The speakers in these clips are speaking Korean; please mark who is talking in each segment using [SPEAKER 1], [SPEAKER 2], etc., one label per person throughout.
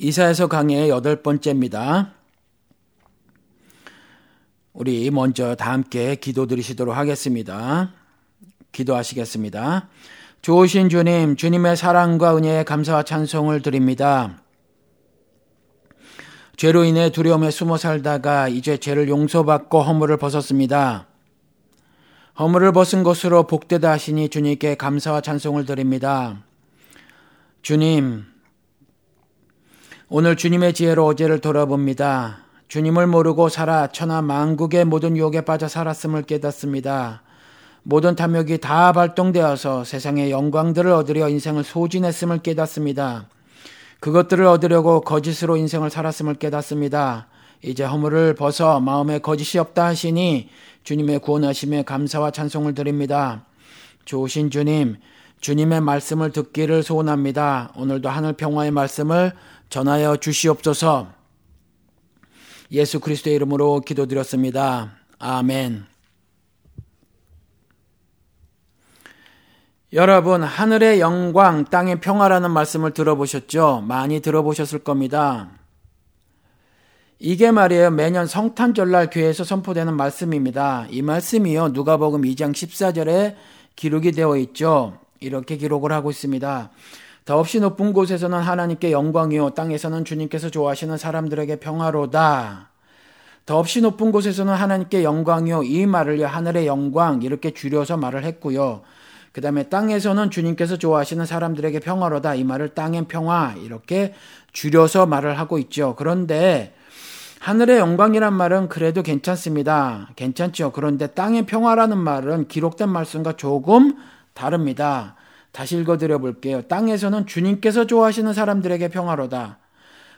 [SPEAKER 1] 이사에서 강의 여덟 번째입니다. 우리 먼저 다 함께 기도 드리시도록 하겠습니다. 기도하시겠습니다. 좋으신 주님, 주님의 사랑과 은혜에 감사와 찬송을 드립니다. 죄로 인해 두려움에 숨어 살다가 이제 죄를 용서받고 허물을 벗었습니다. 허물을 벗은 것으로 복되다 하시니 주님께 감사와 찬송을 드립니다. 주님, 오늘 주님의 지혜로 어제를 돌아봅니다. 주님을 모르고 살아 천하 만국의 모든 유혹에 빠져 살았음을 깨닫습니다. 모든 탐욕이 다 발동되어서 세상의 영광들을 얻으려 인생을 소진했음을 깨닫습니다. 그것들을 얻으려고 거짓으로 인생을 살았음을 깨닫습니다. 이제 허물을 벗어 마음에 거짓이 없다 하시니 주님의 구원하심에 감사와 찬송을 드립니다. 좋으신 주님, 주님의 말씀을 듣기를 소원합니다. 오늘도 하늘 평화의 말씀을 전하여 주시옵소서. 예수 그리스도의 이름으로 기도드렸습니다. 아멘. 여러분, 하늘의 영광, 땅의 평화라는 말씀을 들어보셨죠? 많이 들어보셨을 겁니다. 이게 말이에요. 매년 성탄절날 교회에서 선포되는 말씀입니다. 이 말씀이요. 누가복음 2장 14절에 기록이 되어 있죠. 이렇게 기록을 하고 있습니다. 더없이 높은 곳에서는 하나님께 영광이요 땅에서는 주님께서 좋아하시는 사람들에게 평화로다. 더없이 높은 곳에서는 하나님께 영광이요 이 말을요 하늘의 영광 이렇게 줄여서 말을 했고요. 그 다음에 땅에서는 주님께서 좋아하시는 사람들에게 평화로다 이 말을 땅의 평화 이렇게 줄여서 말을 하고 있죠. 그런데 하늘의 영광이란 말은 그래도 괜찮습니다. 괜찮죠. 그런데 땅의 평화라는 말은 기록된 말씀과 조금 다릅니다. 다시 읽어드려 볼게요. 땅에서는 주님께서 좋아하시는 사람들에게 평화로다.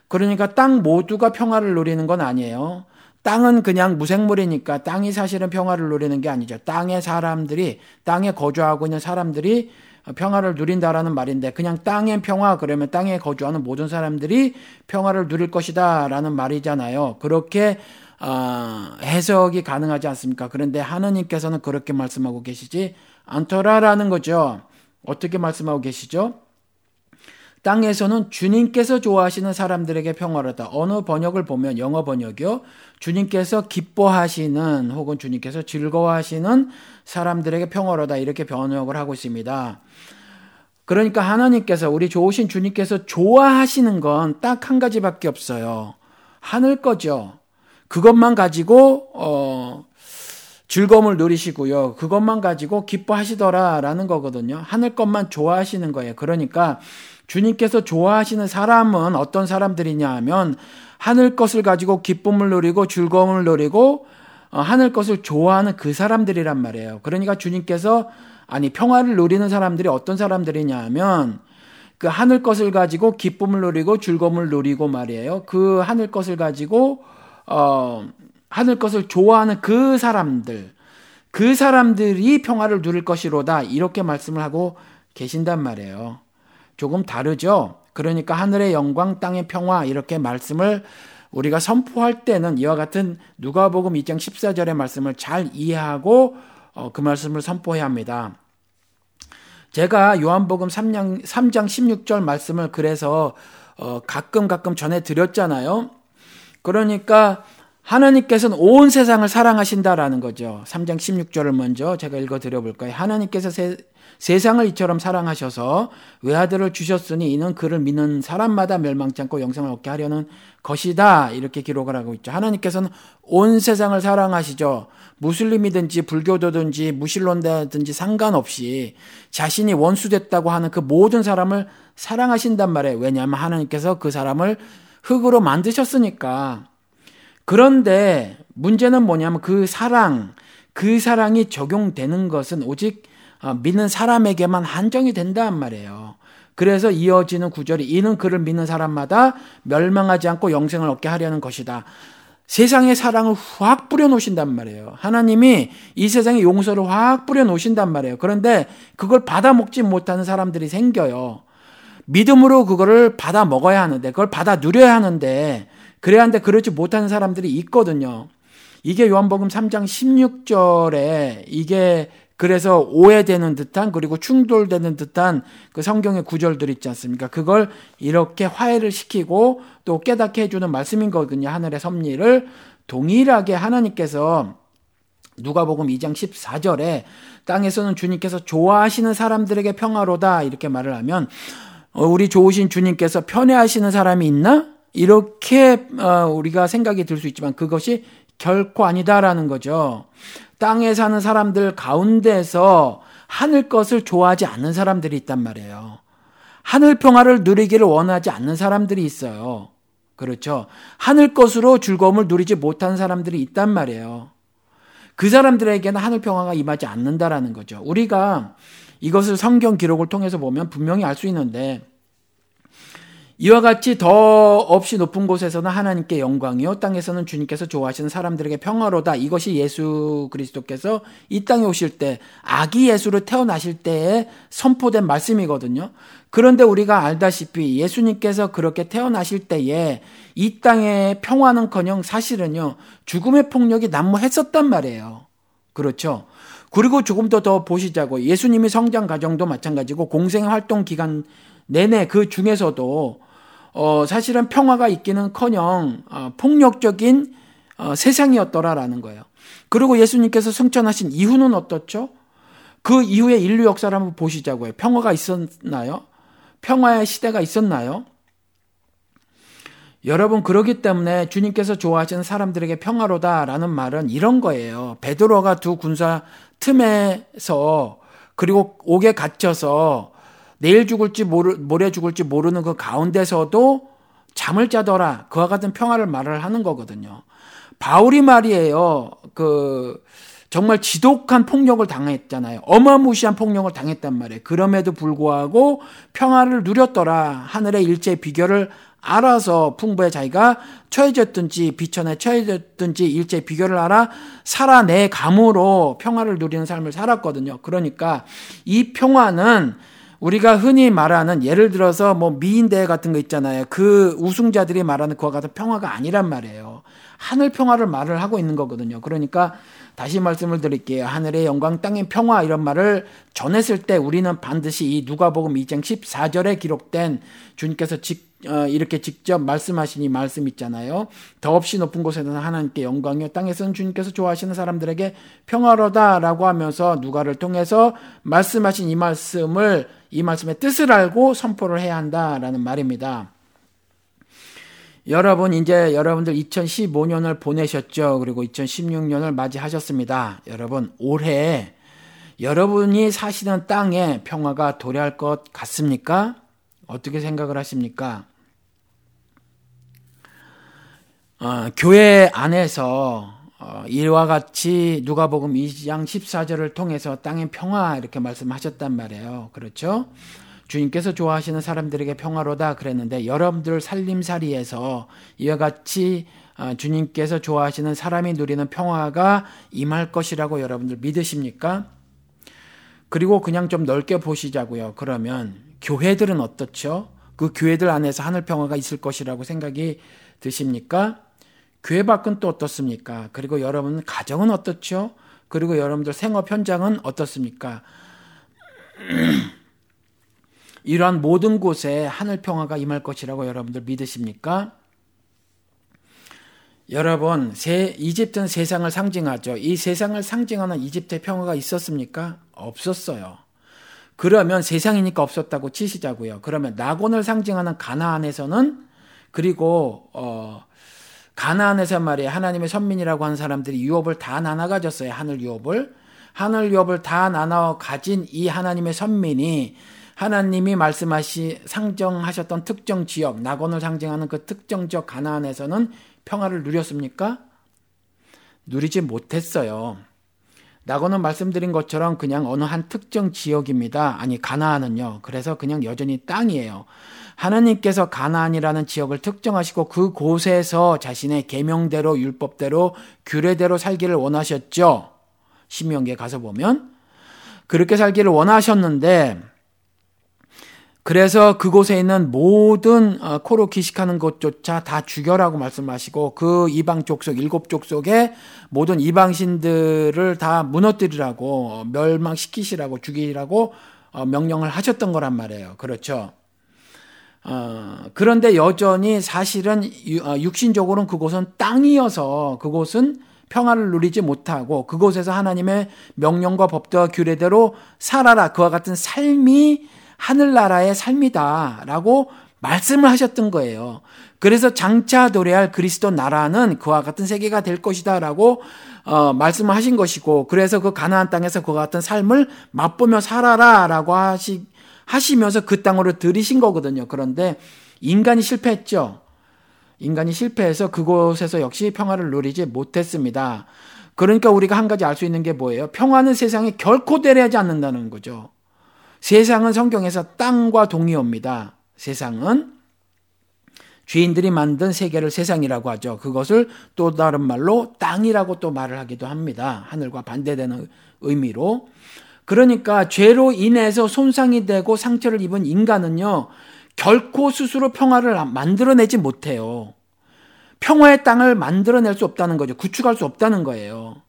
[SPEAKER 1] 그러니까 땅 모두가 평화를 누리는 건 아니에요. 땅은 그냥 무생물이니까 땅이 사실은 평화를 누리는 게 아니죠. 땅의 사람들이, 땅에 거주하고 있는 사람들이 평화를 누린다라는 말인데 그냥 땅의 평화 그러면 땅에 거주하는 모든 사람들이 평화를 누릴 것이다라는 말이잖아요. 그렇게 어, 해석이 가능하지 않습니까? 그런데 하느님께서는 그렇게 말씀하고 계시지 않더라라는 거죠. 어떻게 말씀하고 계시죠? 땅에서는 주님께서 좋아하시는 사람들에게 평화로다. 어느 번역을 보면 영어 번역이요. 주님께서 기뻐하시는 혹은 주님께서 즐거워하시는 사람들에게 평화로다. 이렇게 번역을 하고 있습니다. 그러니까 하나님께서 우리 좋으신 주님께서 좋아하시는 건 딱 한 가지밖에 없어요. 하늘 거죠. 그것만 가지고 어 즐거움을 누리시고요. 그것만 가지고 기뻐하시더라라는 거거든요. 하늘 것만 좋아하시는 거예요. 그러니까 주님께서 좋아하시는 사람은 어떤 사람들이냐 하면 하늘 것을 가지고 기쁨을 누리고 즐거움을 누리고 어, 하늘 것을 좋아하는 그 사람들이란 말이에요. 그러니까 주님께서 아니 평화를 누리는 사람들이 어떤 사람들이냐 하면 그 하늘 것을 가지고 기쁨을 누리고 즐거움을 누리고 말이에요. 그 하늘 것을 가지고 어 하늘 것을 좋아하는 그 사람들, 그 사람들이 평화를 누릴 것이로다. 이렇게 말씀을 하고 계신단 말이에요. 조금 다르죠? 그러니까 하늘의 영광, 땅의 평화, 이렇게 말씀을 우리가 선포할 때는 이와 같은 누가복음 2장 14절의 말씀을 잘 이해하고 어, 그 말씀을 선포해야 합니다. 제가 요한복음 3장, 3장 16절 말씀을 그래서 어, 가끔 가끔 전해 드렸잖아요. 그러니까 하나님께서는 온 세상을 사랑하신다라는 거죠. 3장 16절을 먼저 제가 읽어 드려 볼까요? 하나님께서 세, 세상을 이처럼 사랑하셔서 외아들을 주셨으니 이는 그를 믿는 사람마다 멸망치 않고 영생을 얻게 하려는 것이다. 이렇게 기록을 하고 있죠. 하나님께서는 온 세상을 사랑하시죠. 무슬림이든지 불교도든지 무신론자든지 상관없이 자신이 원수됐다고 하는 그 모든 사람을 사랑하신단 말이에요. 왜냐하면 하나님께서 그 사람을 흙으로 만드셨으니까. 그런데 문제는 뭐냐면 그 사랑, 그 사랑이 적용되는 것은 오직 어, 믿는 사람에게만 한정이 된단 말이에요. 그래서 이어지는 구절이 이는 그를 믿는 사람마다 멸망하지 않고 영생을 얻게 하려는 것이다. 세상의 사랑을 확 뿌려 놓으신단 말이에요. 하나님이 이 세상에 용서를 확 뿌려 놓으신단 말이에요. 그런데 그걸 받아 먹지 못하는 사람들이 생겨요. 믿음으로 그거를 받아 먹어야 하는데, 그걸 받아 누려야 하는데, 그래야 하는데 그러지 못하는 사람들이 있거든요. 이게 요한복음 3장 16절에 이게 그래서 오해되는 듯한 그리고 충돌되는 듯한 그 성경의 구절들 있지 않습니까? 그걸 이렇게 화해를 시키고 또 깨닫게 해주는 말씀인 거거든요. 하늘의 섭리를 동일하게 하나님께서 누가복음 2장 14절에 땅에서는 주님께서 좋아하시는 사람들에게 평화로다 이렇게 말을 하면 어, 우리 좋으신 주님께서 편애하시는 사람이 있나? 이렇게 어, 우리가 생각이 들 수 있지만 그것이 결코 아니다라는 거죠. 땅에 사는 사람들 가운데서 하늘 것을 좋아하지 않는 사람들이 있단 말이에요. 하늘 평화를 누리기를 원하지 않는 사람들이 있어요. 그렇죠. 하늘 것으로 즐거움을 누리지 못하는 사람들이 있단 말이에요. 그 사람들에게는 하늘 평화가 임하지 않는다라는 거죠. 우리가 이것을 성경 기록을 통해서 보면 분명히 알 수 있는데 이와 같이 더 없이 높은 곳에서는 하나님께 영광이요 땅에서는 주님께서 좋아하시는 사람들에게 평화로다. 이것이 예수 그리스도께서 이 땅에 오실 때 아기 예수로 태어나실 때에 선포된 말씀이거든요. 그런데 우리가 알다시피 예수님께서 그렇게 태어나실 때에 이 땅의 평화는커녕 사실은요 죽음의 폭력이 난무했었단 말이에요. 그렇죠. 그리고 조금 더 더 보시자고 예수님이 성장 과정도 마찬가지고 공생 활동 기간 내내 그 중에서도 어, 사실은 평화가 있기는커녕 어, 폭력적인 어, 세상이었더라라는 거예요. 그리고 예수님께서 승천하신 이후는 어떻죠? 그 이후에 인류 역사를 한번 보시자고요. 평화가 있었나요? 평화의 시대가 있었나요? 여러분 그러기 때문에 주님께서 좋아하시는 사람들에게 평화로다라는 말은 이런 거예요. 베드로가 두 군사 틈에서 그리고 옥에 갇혀서 내일 죽을지 모르, 모레 죽을지 모르는 그 가운데서도 잠을 자더라. 그와 같은 평화를 말을 하는 거거든요. 바울이 말이에요. 그, 정말 지독한 폭력을 당했잖아요. 어마무시한 폭력을 당했단 말이에요. 그럼에도 불구하고 평화를 누렸더라. 하늘의 일체 비결을 알아서 풍부에 자기가 처해졌든지 비천에 처해졌든지 일체 비결을 알아 살아내 감으로 평화를 누리는 삶을 살았거든요. 그러니까 이 평화는 우리가 흔히 말하는 예를 들어서 뭐 미인 대회 같은 거 있잖아요. 그 우승자들이 말하는 그와 같은 평화가 아니란 말이에요. 하늘 평화를 말을 하고 있는 거거든요. 그러니까 다시 말씀을 드릴게요. 하늘의 영광, 땅의 평화 이런 말을 전했을 때 우리는 반드시 이 누가복음 2장 14절에 기록된 주님께서 직 어, 이렇게 직접 말씀하신 이 말씀 있잖아요. 더없이 높은 곳에는 하나님께 영광이요 땅에서는 주님께서 좋아하시는 사람들에게 평화로다라고 하면서 누가를 통해서 말씀하신 이 말씀을 이 말씀의 뜻을 알고 선포를 해야 한다라는 말입니다. 여러분 이제 여러분들 2015년을 보내셨죠. 그리고 2016년을 맞이하셨습니다. 여러분 올해 여러분이 사시는 땅에 평화가 도래할 것 같습니까? 어떻게 생각을 하십니까? 어, 교회 안에서 어, 이와 같이 누가복음 2장 14절을 통해서 땅의 평화 이렇게 말씀하셨단 말이에요. 그렇죠? 주님께서 좋아하시는 사람들에게 평화로다 그랬는데 여러분들 살림살이에서 이와 같이 어, 주님께서 좋아하시는 사람이 누리는 평화가 임할 것이라고 여러분들 믿으십니까? 그리고 그냥 좀 넓게 보시자고요. 그러면 교회들은 어떻죠? 그 교회들 안에서 하늘 평화가 있을 것이라고 생각이 드십니까? 교회 밖은 또 어떻습니까? 그리고 여러분 가정은 어떻죠? 그리고 여러분들 생업 현장은 어떻습니까? 이러한 모든 곳에 하늘 평화가 임할 것이라고 여러분들 믿으십니까? 여러분, 세, 이집트는 세상을 상징하죠. 이 세상을 상징하는 이집트의 평화가 있었습니까? 없었어요. 그러면 세상이니까 없었다고 치시자고요. 그러면 낙원을 상징하는 가나안에서는 그리고 어 가나안에서 말이에요. 하나님의 선민이라고 하는 사람들이 유업을 다 나눠 가졌어요. 하늘 유업을. 하늘 유업을 다 나눠 가진 이 하나님의 선민이 하나님이 말씀하시 상정하셨던 특정 지역, 낙원을 상징하는 그 특정 지역 가나안에서는 평화를 누렸습니까? 누리지 못했어요. 낙원은 말씀드린 것처럼 그냥 어느 한 특정 지역입니다. 아니 가나안은요. 그래서 그냥 여전히 땅이에요. 하나님께서 가나안이라는 지역을 특정하시고 그 곳에서 자신의 계명대로 율법대로 규례대로 살기를 원하셨죠. 신명기에 가서 보면 그렇게 살기를 원하셨는데 그래서 그곳에 있는 모든 어, 코로 기식하는 것조차 다 죽여라고 말씀하시고 그 이방 족속 일곱 족속의 모든 이방신들을 다 무너뜨리라고 멸망시키시라고 죽이라고 어, 명령을 하셨던 거란 말이에요. 그렇죠. 어, 그런데 여전히 사실은 육신적으로는 그곳은 땅이어서 그곳은 평화를 누리지 못하고 그곳에서 하나님의 명령과 법도와 규례대로 살아라 그와 같은 삶이 하늘나라의 삶이다라고 말씀을 하셨던 거예요. 그래서 장차 도래할 그리스도 나라는 그와 같은 세계가 될 것이다라고 어, 말씀을 하신 것이고 그래서 그 가나안 땅에서 그와 같은 삶을 맛보며 살아라라고 하시 하시면서 그 땅으로 들이신 거거든요. 그런데 인간이 실패했죠. 인간이 실패해서 그곳에서 역시 평화를 누리지 못했습니다. 그러니까 우리가 한 가지 알 수 있는 게 뭐예요? 평화는 세상에 결코 되려하지 않는다는 거죠. 세상은 성경에서 땅과 동의어입니다. 세상은 죄인들이 만든 세계를 세상이라고 하죠. 그것을 또 다른 말로 땅이라고 또 말을 하기도 합니다. 하늘과 반대되는 의미로. 그러니까 죄로 인해서 손상이 되고 상처를 입은 인간은요, 결코 스스로 평화를 만들어내지 못해요. 평화의 땅을 만들어낼 수 없다는 거죠. 구축할 수 없다는 거예요.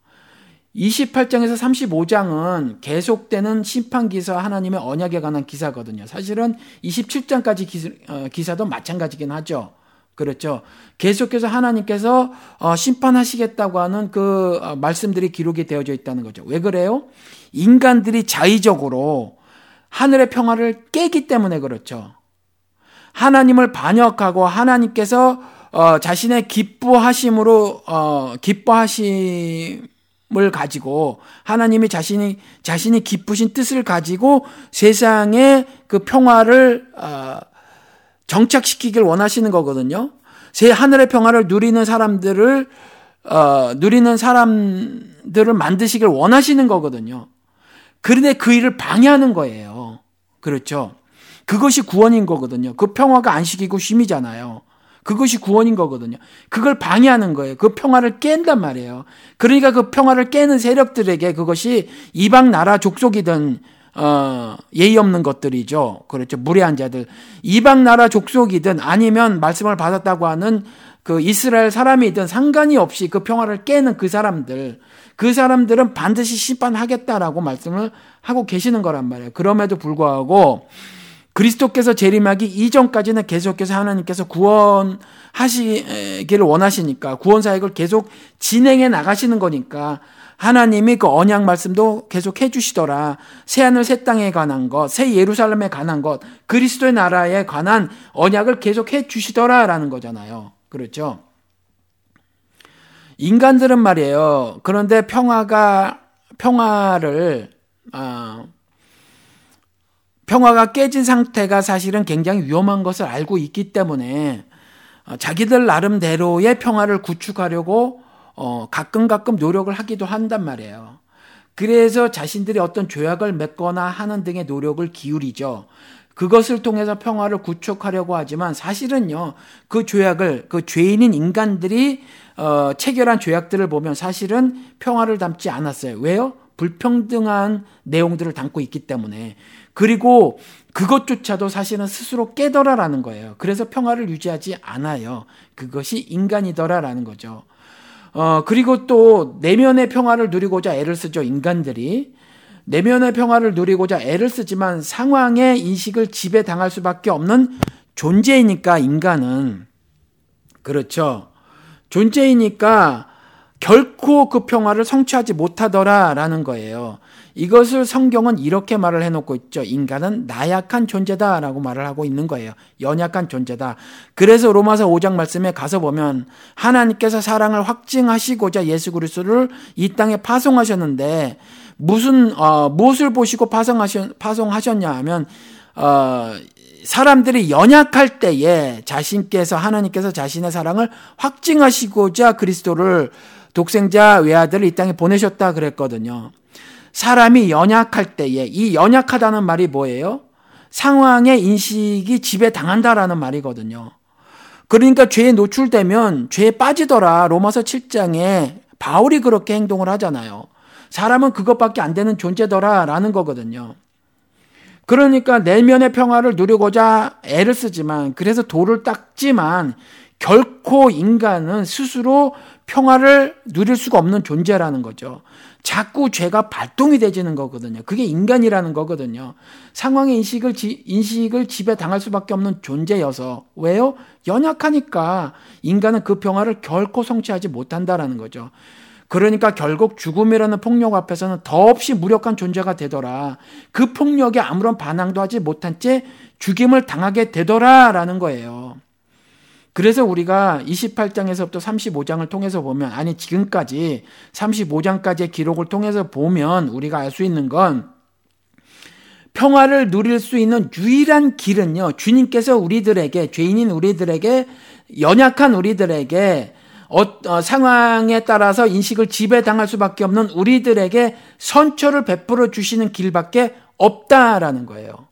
[SPEAKER 1] 28장에서 35장은 계속되는 심판 기사 하나님의 언약에 관한 기사거든요. 사실은 27장까지 어, 기사, 도 마찬가지긴 하죠. 그렇죠. 계속해서 하나님께서 어, 심판하시겠다고 하는 그 어, 말씀들이 기록이 되어져 있다는 거죠. 왜 그래요? 인간들이 자의적으로 하늘의 평화를 깨기 때문에 그렇죠. 하나님을 반역하고 하나님께서 자신의 기뻐하심으로 기뻐하심 을 가지고 하나님이 자신이 자신이 기쁘신 뜻을 가지고 세상에 그 평화를 어, 정착시키길 원하시는 거거든요. 새 하늘의 평화를 누리는 사람들을 어, 누리는 사람들을 만드시길 원하시는 거거든요. 그런데 그 일을 방해하는 거예요. 그렇죠. 그것이 구원인 거거든요. 그 평화가 안식이고 쉼이잖아요. 그것이 구원인 거거든요. 그걸 방해하는 거예요. 그 평화를 깬단 말이에요. 그러니까 그 평화를 깨는 세력들에게 그것이 이방 나라 족속이든 어, 예의 없는 것들이죠. 그렇죠. 무례한 자들. 이방 나라 족속이든 아니면 말씀을 받았다고 하는 그 이스라엘 사람이든 상관이 없이 그 평화를 깨는 그 사람들. 그 사람들은 반드시 심판하겠다라고 말씀을 하고 계시는 거란 말이에요. 그럼에도 불구하고 그리스도께서 재림하기 이전까지는 계속해서 하나님께서 구원하시기를 원하시니까 구원 사역을 계속 진행해 나가시는 거니까 하나님이 그 언약 말씀도 계속 해 주시더라. 새 하늘 새 땅에 관한 것, 새 예루살렘에 관한 것, 그리스도의 나라에 관한 언약을 계속 해 주시더라라는 거잖아요. 그렇죠? 인간들은 말이에요. 그런데 평화가 평화를 아 평화가 깨진 상태가 사실은 굉장히 위험한 것을 알고 있기 때문에 어, 자기들 나름대로의 평화를 구축하려고 어, 가끔 가끔 노력을 하기도 한단 말이에요. 그래서 자신들이 어떤 조약을 맺거나 하는 등의 노력을 기울이죠. 그것을 통해서 평화를 구축하려고 하지만 사실은요, 그 조약을, 그 죄인인 인간들이, 어, 체결한 조약들을 보면 사실은 평화를 담지 않았어요. 왜요? 불평등한 내용들을 담고 있기 때문에. 그리고 그것조차도 사실은 스스로 깨더라라는 거예요. 그래서 평화를 유지하지 않아요. 그것이 인간이더라라는 거죠. 어, 그리고 또 내면의 평화를 누리고자 애를 쓰죠, 인간들이. 내면의 평화를 누리고자 애를 쓰지만 상황의 인식을 지배당할 수밖에 없는 존재이니까 인간은. 그렇죠. 존재이니까 결코 그 평화를 성취하지 못하더라라는 거예요. 이것을 성경은 이렇게 말을 해놓고 있죠. 인간은 나약한 존재다라고 말을 하고 있는 거예요. 연약한 존재다. 그래서 로마서 5장 말씀에 가서 보면 하나님께서 사랑을 확증하시고자 예수 그리스도를 이 땅에 파송하셨는데 무슨 어, 무엇을 보시고 파송하셨, 파송하셨냐 하면 어, 사람들이 연약할 때에 자신께서 하나님께서 자신의 사랑을 확증하시고자 그리스도를 독생자 외아들을 이 땅에 보내셨다 그랬거든요. 사람이 연약할 때에 이 연약하다는 말이 뭐예요? 상황의 인식이 지배당한다라는 말이거든요. 그러니까 죄에 노출되면 죄에 빠지더라. 로마서 7장에 바울이 그렇게 행동을 하잖아요. 사람은 그것밖에 안 되는 존재더라라는 거거든요. 그러니까 내면의 평화를 누리고자 애를 쓰지만 그래서 돌을 닦지만 결코 인간은 스스로 평화를 누릴 수가 없는 존재라는 거죠. 자꾸 죄가 발동이 되지는 거거든요. 그게 인간이라는 거거든요. 상황의 인식을, 인식을 지배 당할 수밖에 없는 존재여서. 왜요? 연약하니까 인간은 그 평화를 결코 성취하지 못한다라는 거죠. 그러니까 결국 죽음이라는 폭력 앞에서는 더없이 무력한 존재가 되더라. 그 폭력에 아무런 반항도 하지 못한 채 죽임을 당하게 되더라라는 거예요. 그래서 우리가 28장에서부터 35장을 통해서 보면, 아니, 지금까지 35장까지의 기록을 통해서 보면 우리가 알 수 있는 건 평화를 누릴 수 있는 유일한 길은요, 주님께서 우리들에게, 죄인인 우리들에게, 연약한 우리들에게, 어, 어, 상황에 따라서 인식을 지배당할 수밖에 없는 우리들에게 선처를 베풀어 주시는 길밖에 없다라는 거예요.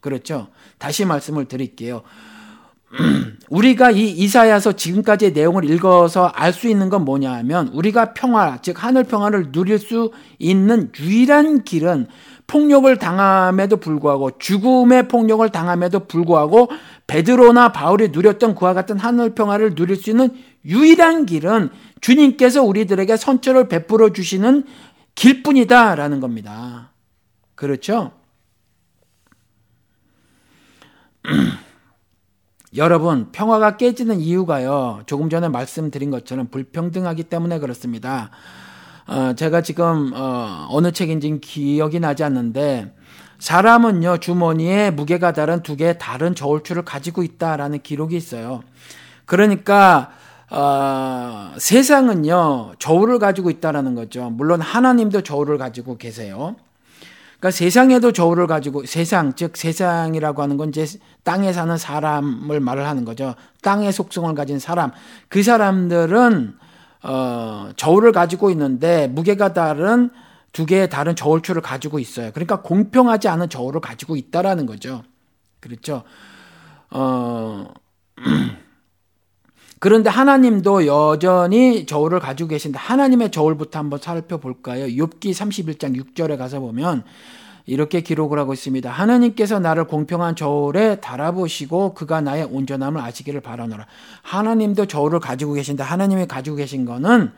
[SPEAKER 1] 그렇죠? 다시 말씀을 드릴게요. 우리가 이 이사야서 지금까지의 내용을 읽어서 알 수 있는 건 뭐냐 하면 우리가 평화, 즉 하늘 평화를 누릴 수 있는 유일한 길은 폭력을 당함에도 불구하고 죽음의 폭력을 당함에도 불구하고 베드로나 바울이 누렸던 그와 같은 하늘 평화를 누릴 수 있는 유일한 길은 주님께서 우리들에게 선처를 베풀어 주시는 길뿐이다라는 겁니다. 그렇죠? 여러분, 평화가 깨지는 이유가요. 조금 전에 말씀드린 것처럼 불평등하기 때문에 그렇습니다. 어, 제가 지금 어, 어느 책인지 기억이 나지 않는데 사람은요 주머니에 무게가 다른 두 개의 다른 저울추를 가지고 있다라는 기록이 있어요. 그러니까 어, 세상은요 저울을 가지고 있다라는 거죠. 물론 하나님도 저울을 가지고 계세요. 그러니까 세상에도 저울을 가지고 세상 즉 세상이라고 하는 건 이제 땅에 사는 사람을 말을 하는 거죠. 땅의 속성을 가진 사람 그 사람들은 어, 저울을 가지고 있는데 무게가 다른 두 개의 다른 저울추를 가지고 있어요. 그러니까 공평하지 않은 저울을 가지고 있다라는 거죠. 그렇죠. 어, 그런데 하나님도 여전히 저울을 가지고 계신데 하나님의 저울부터 한번 살펴볼까요? 욥기 31장 6절에 가서 보면 이렇게 기록을 하고 있습니다. 하나님께서 나를 공평한 저울에 달아보시고 그가 나의 온전함을 아시기를 바라노라. 하나님도 저울을 가지고 계신데 하나님이 가지고 계신 거는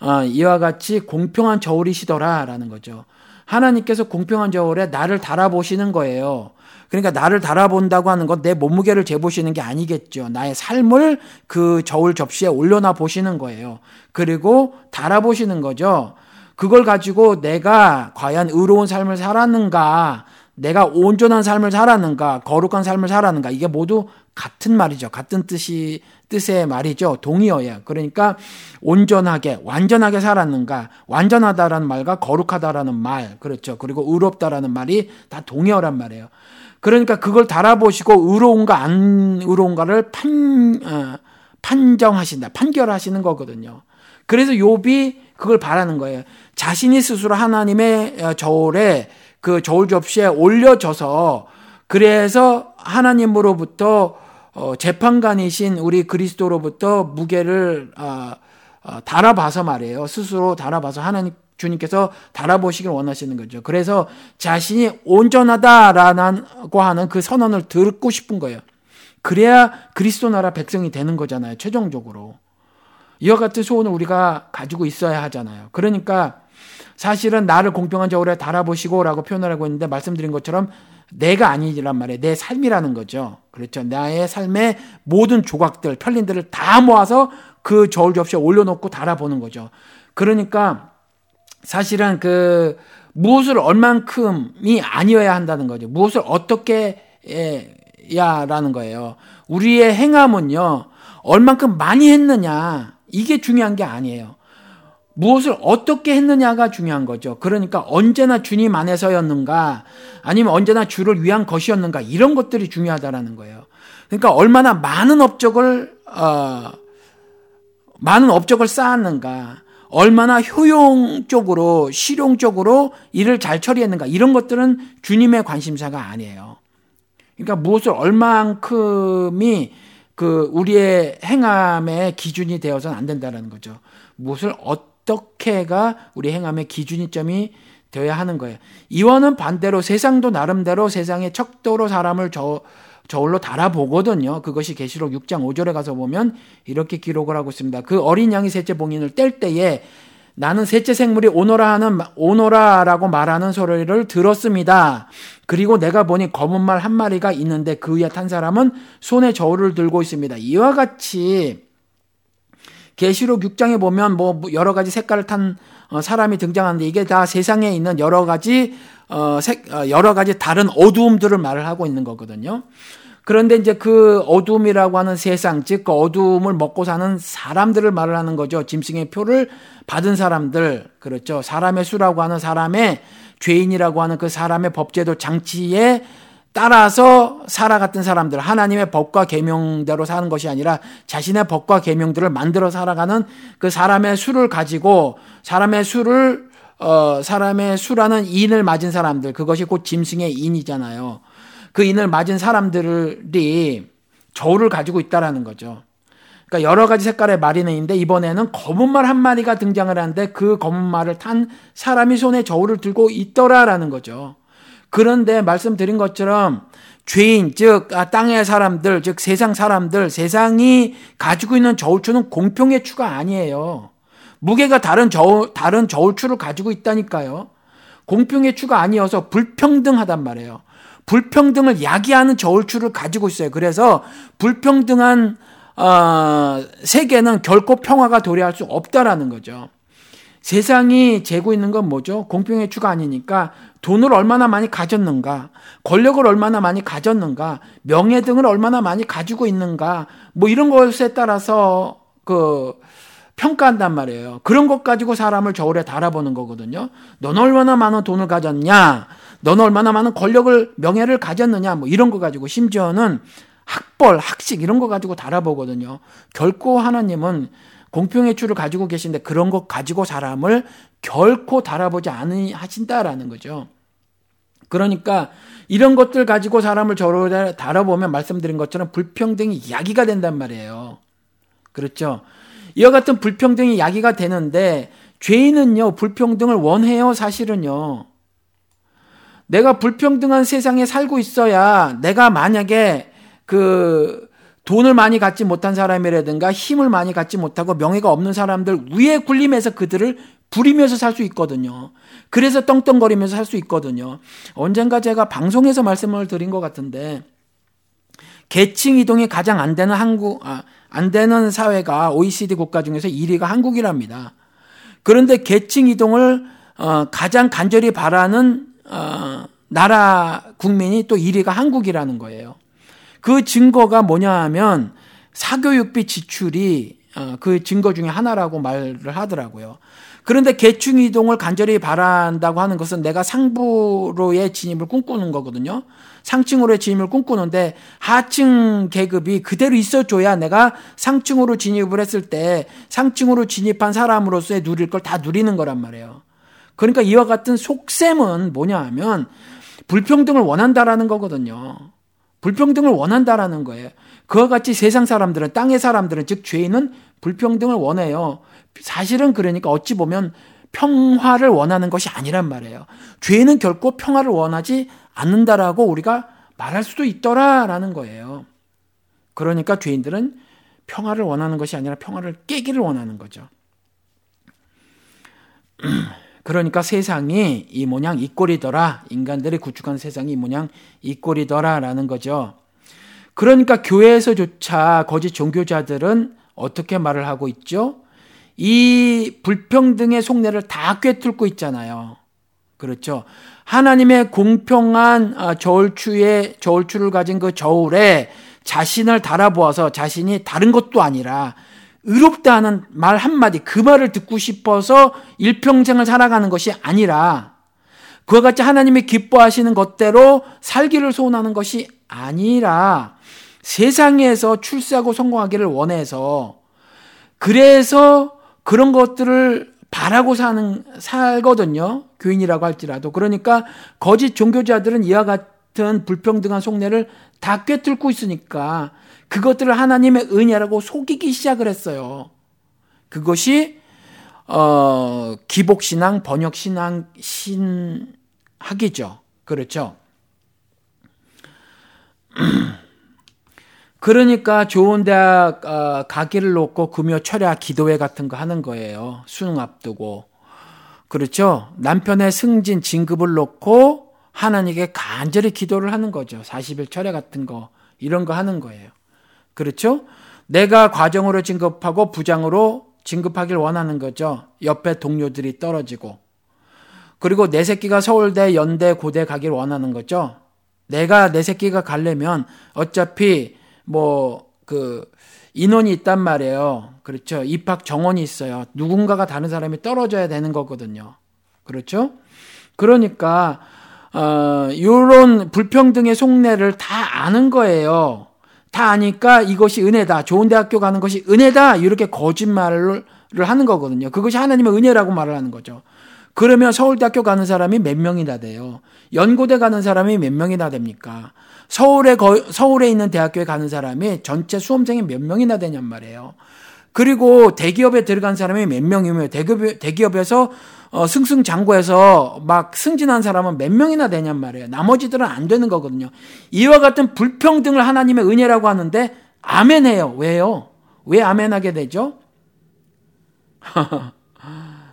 [SPEAKER 1] 어, 이와 같이 공평한 저울이시더라라는 거죠. 하나님께서 공평한 저울에 나를 달아보시는 거예요. 그러니까 나를 달아본다고 하는 건 내 몸무게를 재보시는 게 아니겠죠. 나의 삶을 그 저울 접시에 올려놔 보시는 거예요. 그리고 달아보시는 거죠. 그걸 가지고 내가 과연 의로운 삶을 살았는가, 내가 온전한 삶을 살았는가, 거룩한 삶을 살았는가, 이게 모두 같은 말이죠. 같은 뜻이, 뜻의 말이죠. 동의어예요. 그러니까 온전하게, 완전하게 살았는가, 완전하다라는 말과 거룩하다라는 말, 그렇죠. 그리고 의롭다라는 말이 다 동의어란 말이에요. 그러니까 그걸 달아보시고 의로운가 안 의로운가를 판 어, 판정하신다, 판결하시는 거거든요. 그래서 욥이 그걸 바라는 거예요. 자신이 스스로 하나님의 어, 저울에 그 저울 접시에 올려져서 그래서 하나님으로부터 어, 재판관이신 우리 그리스도로부터 무게를 달아봐서 말이에요. 스스로 달아봐서 하나님 주님께서 달아보시길 원하시는 거죠. 그래서 자신이 온전하다라고 하는 그 선언을 듣고 싶은 거예요. 그래야 그리스도 나라 백성이 되는 거잖아요. 최종적으로. 이와 같은 소원을 우리가 가지고 있어야 하잖아요. 그러니까 사실은 나를 공평한 저울에 달아보시고 라고 표현을 하고 있는데 말씀드린 것처럼 내가 아니란 말이에요. 내 삶이라는 거죠. 그렇죠. 나의 삶의 모든 조각들, 편린들을 다 모아서 그 저울 접시에 올려놓고 달아보는 거죠. 그러니까 사실은 그 무엇을 얼만큼이 아니어야 한다는 거죠. 무엇을 어떻게 야라는 거예요. 우리의 행함은요, 얼만큼 많이 했느냐, 이게 중요한 게 아니에요. 무엇을 어떻게 했느냐가 중요한 거죠. 그러니까 언제나 주님 안에서였는가, 아니면 언제나 주를 위한 것이었는가, 이런 것들이 중요하다라는 거예요. 그러니까 얼마나 많은 업적을, 어, 많은 업적을 쌓았는가, 얼마나 효용적으로 실용적으로 일을 잘 처리했는가 이런 것들은 주님의 관심사가 아니에요. 그러니까 무엇을 얼만큼이 그 우리의 행함의 기준이 되어서는 안 된다는 거죠. 무엇을 어떻게가 우리 행함의 기준이점이 되어야 하는 거예요. 이와는 반대로 세상도 나름대로 세상의 척도로 사람을 저, 저울로 달아보거든요. 그것이 계시록 6장 5절에 가서 보면 이렇게 기록을 하고 있습니다. 그 어린 양이 셋째 봉인을 뗄 때에 나는 셋째 생물이 오노라 하는 오노라라고 말하는 소리를 들었습니다. 그리고 내가 보니 검은 말 한 마리가 있는데 그 위에 탄 사람은 손에 저울을 들고 있습니다. 이와 같이 계시록 6장에 보면 뭐 여러 가지 색깔을 탄 어, 사람이 등장하는데 이게 다 세상에 있는 여러 가지 어, 어, 여러 가지 다른 어두움들을 말을 하고 있는 거거든요. 그런데 이제 그 어둠이라고 하는 세상, 즉, 그 어둠을 먹고 사는 사람들을 말을 하는 거죠. 짐승의 표를 받은 사람들, 그렇죠. 사람의 수라고 하는 사람의 죄인이라고 하는 그 사람의 법제도 장치에 따라서 살아갔던 사람들, 하나님의 법과 계명대로 사는 것이 아니라 자신의 법과 계명들을 만들어 살아가는 그 사람의 수를 가지고 사람의 수를 어 사람의 수라는 인을 맞은 사람들, 그것이 곧 짐승의 인이잖아요. 그 인을 맞은 사람들이 저울을 가지고 있다라는 거죠. 그러니까 여러 가지 색깔의 말이 있는데 이번에는 검은 말 한 마리가 등장을 하는데 그 검은 말을 탄 사람이 손에 저울을 들고 있더라라는 거죠. 그런데 말씀드린 것처럼 죄인, 즉, 아, 땅의 사람들, 즉, 세상 사람들, 세상이 가지고 있는 저울추는 공평의 추가 아니에요. 무게가 다른 저울, 다른 저울추를 가지고 있다니까요. 공평의 추가 아니어서 불평등하단 말이에요. 불평등을 야기하는 저울추를 가지고 있어요. 그래서 불평등한 어, 세계는 결코 평화가 도래할 수 없다라는 거죠. 세상이 재고 있는 건 뭐죠? 공평의 추가 아니니까 돈을 얼마나 많이 가졌는가, 권력을 얼마나 많이 가졌는가, 명예 등을 얼마나 많이 가지고 있는가, 뭐 이런 것에 따라서 그 평가한단 말이에요. 그런 것 가지고 사람을 저울에 달아보는 거거든요. 넌 얼마나 많은 돈을 가졌냐? 넌 얼마나 많은 권력을, 명예를 가졌느냐? 뭐 이런 거 가지고 심지어는 학벌, 학식 이런 거 가지고 달아보거든요. 결코 하나님은 공평의 추를 가지고 계신데 그런 것 가지고 사람을 결코 달아보지 않으신다라는 거죠. 그러니까 이런 것들 가지고 사람을 저로 달아보면 말씀드린 것처럼 불평등이 야기가 된단 말이에요. 그렇죠. 이와 같은 불평등이 야기가 되는데 죄인은요, 불평등을 원해요, 사실은요. 내가 불평등한 세상에 살고 있어야 내가 만약에 그 돈을 많이 갖지 못한 사람이라든가 힘을 많이 갖지 못하고 명예가 없는 사람들 위에 굴림해서 그들을 부리면서 살 수 있거든요. 그래서 떵떵거리면서 살 수 있거든요. 언젠가 제가 방송에서 말씀을 드린 것 같은데 계층 이동이 가장 안 되는 한국 아, 안 되는 사회가 OECD 국가 중에서 1위가 한국이랍니다. 그런데 계층 이동을 어, 가장 간절히 바라는 어, 나라 국민이 또 1위가 한국이라는 거예요. 그 증거가 뭐냐 하면 사교육비 지출이 어, 그 증거 중에 하나라고 말을 하더라고요. 그런데 계층 이동을 간절히 바란다고 하는 것은 내가 상부로의 진입을 꿈꾸는 거거든요. 상층으로의 진입을 꿈꾸는데 하층 계급이 그대로 있어줘야 내가 상층으로 진입을 했을 때 상층으로 진입한 사람으로서의 누릴 걸 다 누리는 거란 말이에요. 그러니까 이와 같은 속셈은 뭐냐 하면 불평등을 원한다라는 거거든요. 불평등을 원한다라는 거예요. 그와 같이 세상 사람들은 땅의 사람들은 즉 죄인은 불평등을 원해요. 사실은 그러니까 어찌 보면 평화를 원하는 것이 아니란 말이에요. 죄인은 결코 평화를 원하지 않는다라고 우리가 말할 수도 있더라라는 거예요. 그러니까 죄인들은 평화를 원하는 것이 아니라 평화를 깨기를 원하는 거죠. 그러니까 세상이 이 모양 이 꼴이더라. 인간들이 구축한 세상이 이 모양 이 꼴이더라라는 거죠. 그러니까 교회에서조차 거짓 종교자들은 어떻게 말을 하고 있죠? 이 불평등의 속내를 다 꿰뚫고 있잖아요. 그렇죠. 하나님의 공평한 아, 저울추에 저울추를 가진 그 저울에 자신을 달아보아서 자신이 다른 것도 아니라 의롭다 하는 말 한마디 그 말을 듣고 싶어서 일평생을 살아가는 것이 아니라 그와 같이 하나님이 기뻐하시는 것대로 살기를 소원하는 것이 아니라 세상에서 출세하고 성공하기를 원해서 그래서 그런 것들을 바라고 사는 살거든요. 교인이라고 할지라도. 그러니까 거짓 종교자들은 이와 같 은 불평등한 속내를 다 꿰뚫고 있으니까 그것들을 하나님의 은혜라고 속이기 시작을 했어요. 그것이 어, 기복 신앙, 번역 신앙, 신학이죠. 그렇죠. 그러니까 좋은 대학 어, 가기를 놓고 금요 철야 기도회 같은 거 하는 거예요. 수능 앞두고. 그렇죠? 남편의 승진 진급을 놓고 하나님께 간절히 기도를 하는 거죠. 40일 철야 같은 거 이런 거 하는 거예요. 그렇죠? 내가 과정으로 진급하고 부장으로 진급하길 원하는 거죠. 옆에 동료들이 떨어지고. 그리고 내 새끼가 서울대, 연대, 고대 가길 원하는 거죠. 내가 내 새끼가 가려면 어차피 뭐 그 인원이 있단 말이에요. 그렇죠. 입학 정원이 있어요. 누군가가 다른 사람이 떨어져야 되는 거거든요. 그렇죠? 그러니까 어 요런 불평등의 속내를 다 아는 거예요. 다 아니까 이것이 은혜다. 좋은 대학교 가는 것이 은혜다. 이렇게 거짓말을 하는 거거든요. 그것이 하나님의 은혜라고 말을 하는 거죠. 그러면 서울대학교 가는 사람이 몇 명이나 돼요? 연고대 가는 사람이 몇 명이나 됩니까? 서울에 거, 서울에 있는 대학교에 가는 사람이 전체 수험생이 몇 명이나 되냔 말이에요. 그리고 대기업에 들어간 사람이 몇 명이며 대기업, 대기업에서 어, 승승장구해서 막 승진한 사람은 몇 명이나 되냔 말이에요. 나머지들은 안 되는 거거든요. 이와 같은 불평등을 하나님의 은혜라고 하는데 아멘해요. 왜요? 왜 아멘하게 되죠?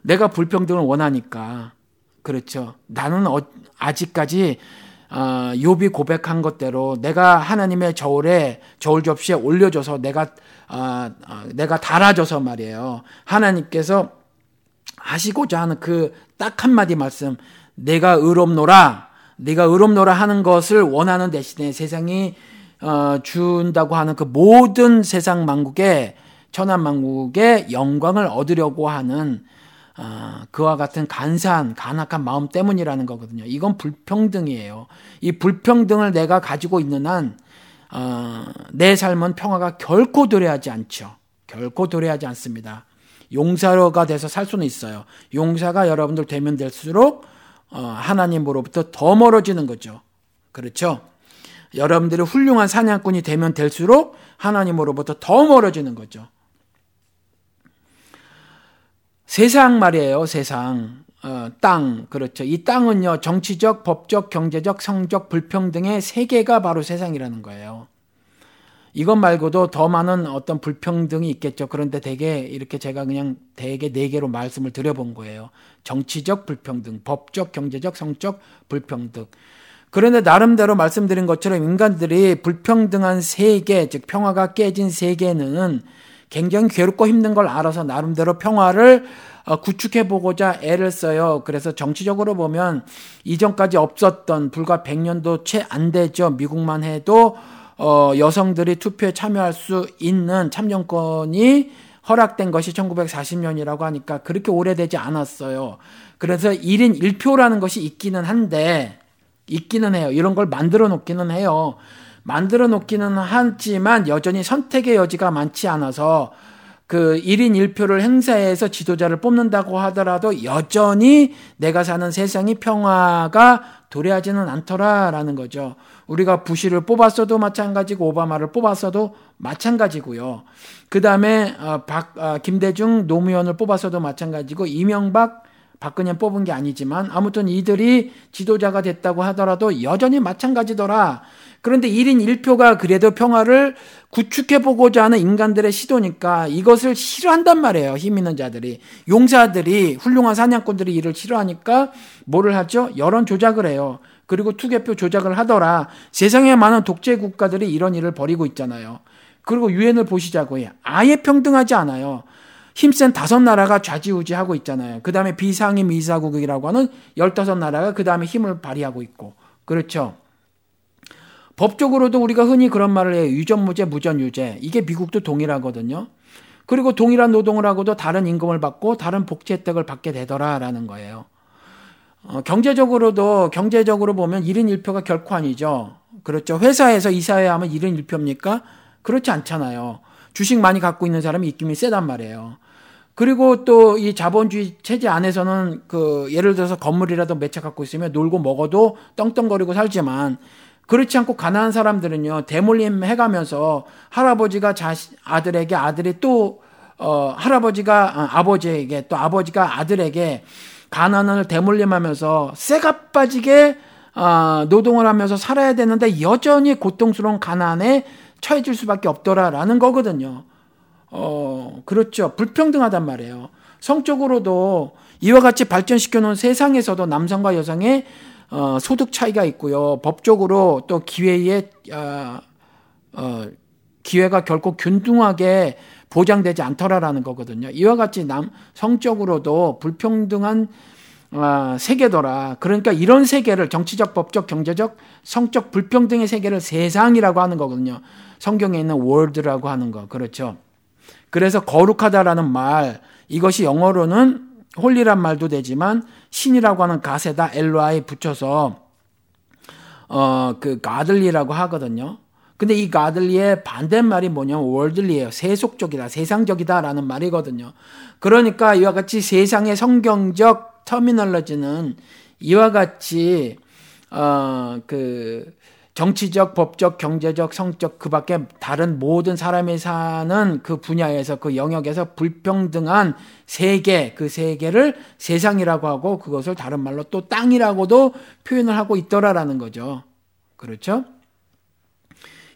[SPEAKER 1] 내가 불평등을 원하니까. 그렇죠. 나는 어, 아직까지 어, 욥이 고백한 것대로 내가 하나님의 저울에 저울 접시에 올려줘서 내가 어, 어, 내가 달아줘서 말이에요. 하나님께서 하시고자 하는 그 딱 한마디 말씀 내가 의롭노라 내가 의롭노라 하는 것을 원하는 대신에 세상이 어, 준다고 하는 그 모든 세상 만국의 천한 만국의 영광을 얻으려고 하는 어, 그와 같은 간사한 간악한 마음 때문이라는 거거든요. 이건 불평등이에요. 이 불평등을 내가 가지고 있는 한, 어, 내 삶은 평화가 결코 도래하지 않죠. 결코 도래하지 않습니다. 용사가 돼서 살 수는 있어요. 용사가 여러분들 되면 될수록 어, 하나님으로부터 더 멀어지는 거죠. 그렇죠? 여러분들이 훌륭한 사냥꾼이 되면 될수록 하나님으로부터 더 멀어지는 거죠. 세상 말이에요, 세상. 어, 땅, 그렇죠. 이 땅은요, 정치적, 법적, 경제적, 성적, 불평등의 세계가 바로 세상이라는 거예요. 이것 말고도 더 많은 어떤 불평등이 있겠죠. 그런데 대개 이렇게 제가 그냥 대개 네 개로 말씀을 드려본 거예요. 정치적 불평등, 법적, 경제적, 성적 불평등. 그런데 나름대로 말씀드린 것처럼 인간들이 불평등한 세계, 즉 평화가 깨진 세계는 굉장히 괴롭고 힘든 걸 알아서 나름대로 평화를 어, 구축해 보고자 애를 써요. 그래서 정치적으로 보면 이전까지 없었던 불과 100년도 채 안 되죠. 미국만 해도 어, 여성들이 투표에 참여할 수 있는 참정권이 허락된 것이 1940년이라고 하니까 그렇게 오래되지 않았어요. 그래서 1인 1표라는 것이 있기는 한데, 있기는 해요. 이런 걸 만들어 놓기는 해요. 만들어 놓기는 하지만 여전히 선택의 여지가 많지 않아서 그 1인 1표를 행사해서 지도자를 뽑는다고 하더라도 여전히 내가 사는 세상이 평화가 도래하지는 않더라라는 거죠. 우리가 부시를 뽑았어도 마찬가지고 오바마를 뽑았어도 마찬가지고요. 그 다음에 어, 박 어, 김대중 노무현을 뽑았어도 마찬가지고 이명박 박근혜 뽑은 게 아니지만 아무튼 이들이 지도자가 됐다고 하더라도 여전히 마찬가지더라. 그런데 1인 1표가 그래도 평화를 구축해 보고자 하는 인간들의 시도니까 이것을 싫어한단 말이에요. 힘 있는 자들이. 용사들이, 훌륭한 사냥꾼들이 이를 싫어하니까 뭐를 하죠? 여론 조작을 해요. 그리고 투개표 조작을 하더라. 세상에 많은 독재 국가들이 이런 일을 벌이고 있잖아요. 그리고 유엔을 보시자고요. 아예 평등하지 않아요. 힘센 다섯 나라가 좌지우지하고 있잖아요. 그 다음에 비상임 이사국이라고 하는 열다섯 나라가 그 다음에 힘을 발휘하고 있고. 그렇죠. 법적으로도 우리가 흔히 그런 말을 해요. 유전무죄, 무전유죄. 이게 미국도 동일하거든요. 그리고 동일한 노동을 하고도 다른 임금을 받고 다른 복지 혜택을 받게 되더라라는 거예요. 어, 경제적으로도 경제적으로 보면 1인 1표가 결코 아니죠. 그렇죠. 회사에서 이사회 하면 1인 1표입니까? 그렇지 않잖아요. 주식 많이 갖고 있는 사람이 입김이 세단 말이에요. 그리고 또 이 자본주의 체제 안에서는 그 예를 들어서 건물이라도 몇 채 갖고 있으면 놀고 먹어도 떵떵거리고 살지만 그렇지 않고 가난한 사람들은요 대물림 해가면서 할아버지가 자식 아들에게 아들이 또 어, 할아버지가 아, 아버지에게 또 아버지가 아들에게 가난을 대물림하면서 쇠가 빠지게 어, 노동을 하면서 살아야 되는데 여전히 고통스러운 가난에 처해질 수밖에 없더라라는 거거든요. 어, 그렇죠. 불평등하단 말이에요. 성적으로도 이와 같이 발전시켜 놓은 세상에서도 남성과 여성의 어, 소득 차이가 있고요. 법적으로 또 기회의 어, 어, 기회가 결코 균등하게 보장되지 않더라라는 거거든요. 이와 같이 남 성적으로도 불평등한 어, 세계더라. 그러니까 이런 세계를 정치적, 법적, 경제적, 성적 불평등의 세계를 세상이라고 하는 거거든요. 성경에 있는 월드라고 하는 거. 그렇죠. 그래서 거룩하다라는 말, 이것이 영어로는 홀리란 말도 되지만 신이라고 하는 가세다 엘로아에 붙여서 어 그 가들리라고 하거든요. 근데 이 가들리의 반대말이 뭐냐면 월들리예요. 세속적이다, 세상적이다라는 말이거든요. 그러니까 이와 같이 세상의 성경적 터미널러지는 이와 같이 어 그 정치적, 법적, 경제적, 성적 그 밖에 다른 모든 사람이 사는 그 분야에서 그 영역에서 불평등한 세계 그 세계를 세상이라고 하고 그것을 다른 말로 또 땅이라고도 표현을 하고 있더라라는 거죠. 그렇죠?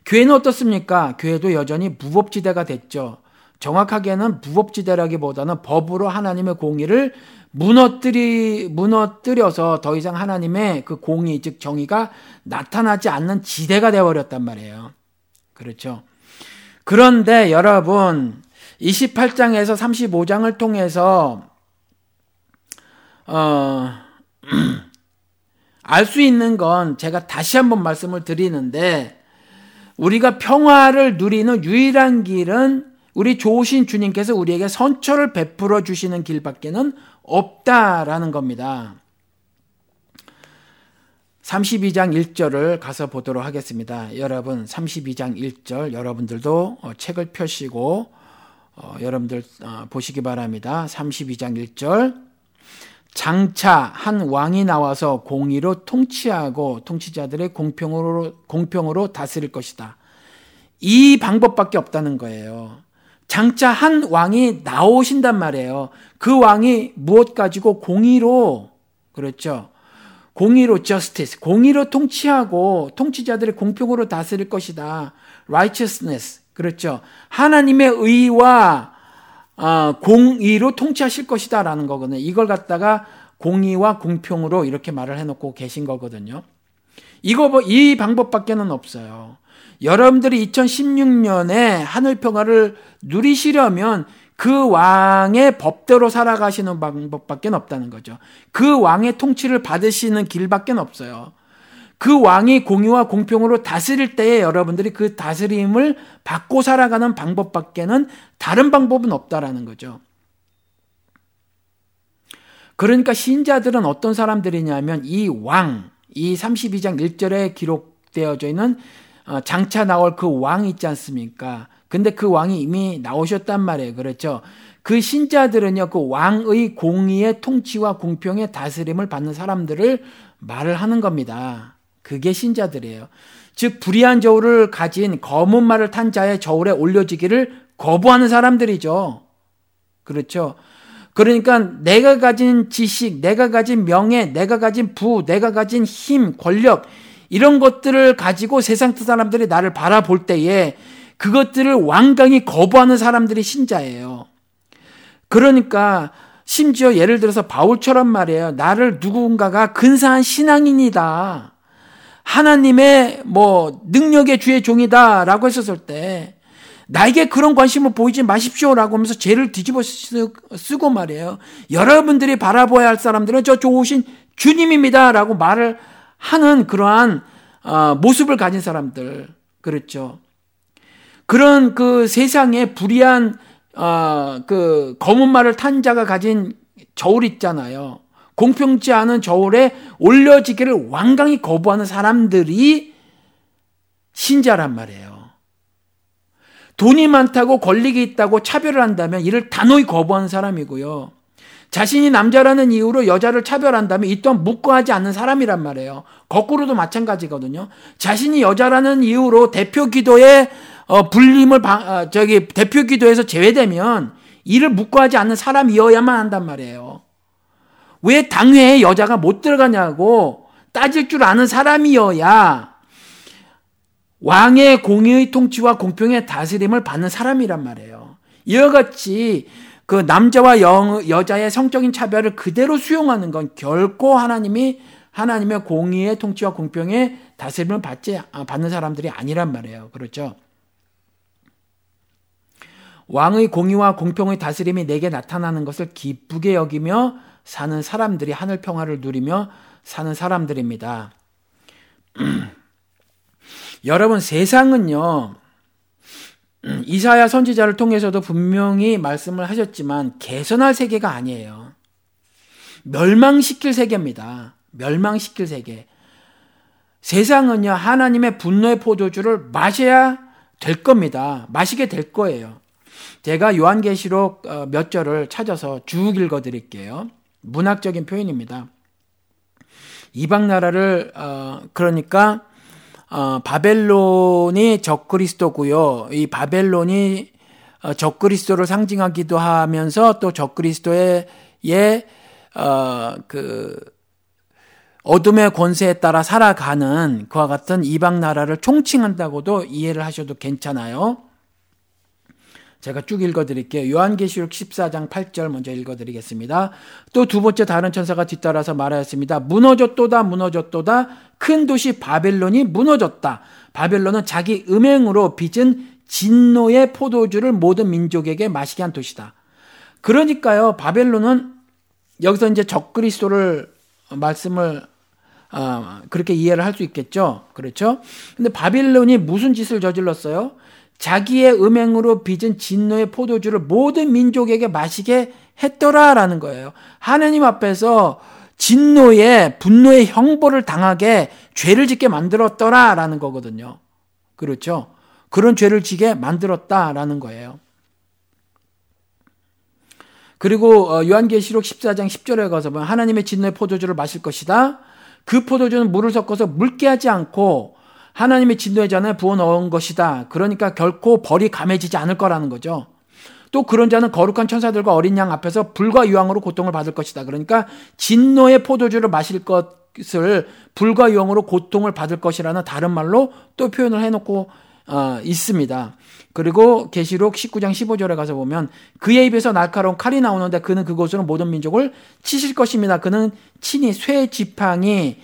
[SPEAKER 1] 교회는 어떻습니까? 교회도 여전히 무법지대가 됐죠. 정확하게는 무법지대라기보다는 법으로 하나님의 공의를 무너뜨리, 무너뜨려서 더 이상 하나님의 그 공의, 즉 정의가 나타나지 않는 지대가 되어 버렸단 말이에요. 그렇죠. 그런데 여러분, 28장에서 35장을 통해서, 어, 알 수 있는 건 제가 다시 한번 말씀을 드리는데, 우리가 평화를 누리는 유일한 길은 우리 좋으신 주님께서 우리에게 선처를 베풀어 주시는 길밖에는 없다라는 겁니다. 32장 1절을 가서 보도록 하겠습니다. 여러분 32장 1절 여러분들도 어, 책을 펴시고 어, 여러분들 어, 보시기 바랍니다. 32장 1절 장차 한 왕이 나와서 공의로 통치하고 통치자들의 공평으로 공평으로 다스릴 것이다. 이 방법밖에 없다는 거예요. 장차 한 왕이 나오신단 말이에요. 그 왕이 무엇 가지고 공의로 그렇죠. 공의로 justice, 공의로 통치하고 통치자들의 공평으로 다스릴 것이다. righteousness, 그렇죠. 하나님의 의와 어, 공의로 통치하실 것이다라는 거거든요. 이걸 갖다가 공의와 공평으로 이렇게 말을 해놓고 계신 거거든요. 이거 뭐, 이 방법밖에는 없어요. 여러분들이 2016년에 하늘 평화를 누리시려면 그 왕의 법대로 살아가시는 방법밖에 없다는 거죠. 그 왕의 통치를 받으시는 길밖에 없어요. 그 왕이 공의와 공평으로 다스릴 때에 여러분들이 그 다스림을 받고 살아가는 방법밖에는 다른 방법은 없다라는 거죠. 그러니까 신자들은 어떤 사람들이냐면 이 왕, 이 32장 1절에 기록되어져 있는 어, 장차 나올 그 왕 있지 않습니까? 근데 그 왕이 이미 나오셨단 말이에요. 그렇죠? 그 신자들은요, 그 왕의 공의의 통치와 공평의 다스림을 받는 사람들을 말을 하는 겁니다. 그게 신자들이에요. 즉 불의한 저울을 가진 검은 말을 탄 자의 저울에 올려지기를 거부하는 사람들이죠. 그렇죠. 그러니까 내가 가진 지식, 내가 가진 명예, 내가 가진 부, 내가 가진 힘, 권력 이런 것들을 가지고 세상 사람들이 나를 바라볼 때에 그것들을 완강히 거부하는 사람들이 신자예요. 그러니까 심지어 예를 들어서 바울처럼 말이에요. 나를 누군가가 근사한 신앙인이다. 하나님의 뭐 능력의 주의 종이다라고 했었을 때 나에게 그런 관심을 보이지 마십시오라고 하면서 죄를 뒤집어 쓰고 말이에요. 여러분들이 바라보아야 할 사람들은 저 좋으신 주님입니다라고 말을 하는 그러한 어, 모습을 가진 사람들 그렇죠. 그런 그 세상에 불의한 어, 그 검은 말을 탄 자가 가진 저울 있잖아요. 공평치 않은 저울에 올려지기를 완강히 거부하는 사람들이 신자란 말이에요. 돈이 많다고 권력이 있다고 차별을 한다면 이를 단호히 거부하는 사람이고요. 자신이 남자라는 이유로 여자를 차별한다면 이 또한 묵과하지 않는 사람이란 말이에요. 거꾸로도 마찬가지거든요. 자신이 여자라는 이유로 대표 기도에 어, 불림을 방, 어, 저기 대표 기도에서 제외되면 이를 묵과하지 않는 사람이어야만 한단 말이에요. 왜 당회에 여자가 못 들어가냐고 따질 줄 아는 사람이어야 왕의 공의의 통치와 공평의 다스림을 받는 사람이란 말이에요. 이와 같이 그 남자와 여, 여자의 성적인 차별을 그대로 수용하는 건 결코 하나님이 하나님의 공의의 통치와 공평의 다스림을 받지 아, 받는 사람들이 아니란 말이에요. 그렇죠? 왕의 공의와 공평의 다스림이 내게 나타나는 것을 기쁘게 여기며 사는 사람들이 하늘 평화를 누리며 사는 사람들입니다. 여러분 세상은요. 이사야 선지자를 통해서도 분명히 말씀을 하셨지만 개선할 세계가 아니에요. 멸망시킬 세계입니다. 멸망시킬 세계. 세상은요, 하나님의 분노의 포도주를 마셔야 될 겁니다. 마시게 될 거예요. 제가 요한계시록 어, 몇 절을 찾아서 쭉 읽어 드릴게요. 문학적인 표현입니다. 이방 나라를, 어, 그러니까, 어, 바벨론이 적그리스도고요. 이 바벨론이 적그리스도를 상징하기도 하면서 또 적그리스도의 예, 어, 그 어둠의 권세에 따라 살아가는 그와 같은 이방 나라를 총칭한다고도 이해를 하셔도 괜찮아요. 제가 쭉 읽어드릴게요. 요한계시록 14장 8절 먼저 읽어드리겠습니다. 또 두 번째 다른 천사가 뒤따라서 말하였습니다. 무너졌도다 무너졌도다 큰 도시 바벨론이 무너졌다. 바벨론은 자기 음행으로 빚은 진노의 포도주를 모든 민족에게 마시게 한 도시다. 그러니까요 바벨론은 여기서 이제 적그리스도를 말씀을 어, 그렇게 이해를 할 수 있겠죠. 그렇죠? 근데 바빌론이 무슨 짓을 저질렀어요? 자기의 음행으로 빚은 진노의 포도주를 모든 민족에게 마시게 했더라라는 거예요. 하나님 앞에서 진노의 분노의 형벌을 당하게 죄를 짓게 만들었더라라는 거거든요. 그렇죠? 그런 죄를 지게 만들었다라는 거예요. 그리고 어, 요한계시록 14장 10절에 가서 보면 하나님의 진노의 포도주를 마실 것이다. 그 포도주는 물을 섞어서 묽게 하지 않고 하나님의 진노의 잔에 부어 넣은 것이다. 그러니까 결코 벌이 감해지지 않을 거라는 거죠. 또 그런 자는 거룩한 천사들과 어린 양 앞에서 불과 유황으로 고통을 받을 것이다. 그러니까 진노의 포도주를 마실 것을 불과 유황으로 고통을 받을 것이라는 다른 말로 또 표현을 해놓고 어, 있습니다. 그리고 계시록 19장 15절에 가서 보면 그의 입에서 날카로운 칼이 나오는데 그는 그곳으로 모든 민족을 치실 것입니다. 그는 친히 쇠 지팡이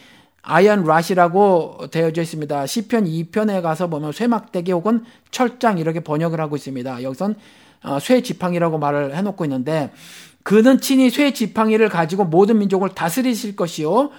[SPEAKER 1] iron rod이라고 되어져 있습니다. 시편 2편에 가서 보면 쇠막대기 혹은 철장 이렇게 번역을 하고 있습니다. 여기선 어, 쇠 지팡이라고 말을 해놓고 있는데 그는 친히 쇠 지팡이를 가지고 모든 민족을 다스리실 것이요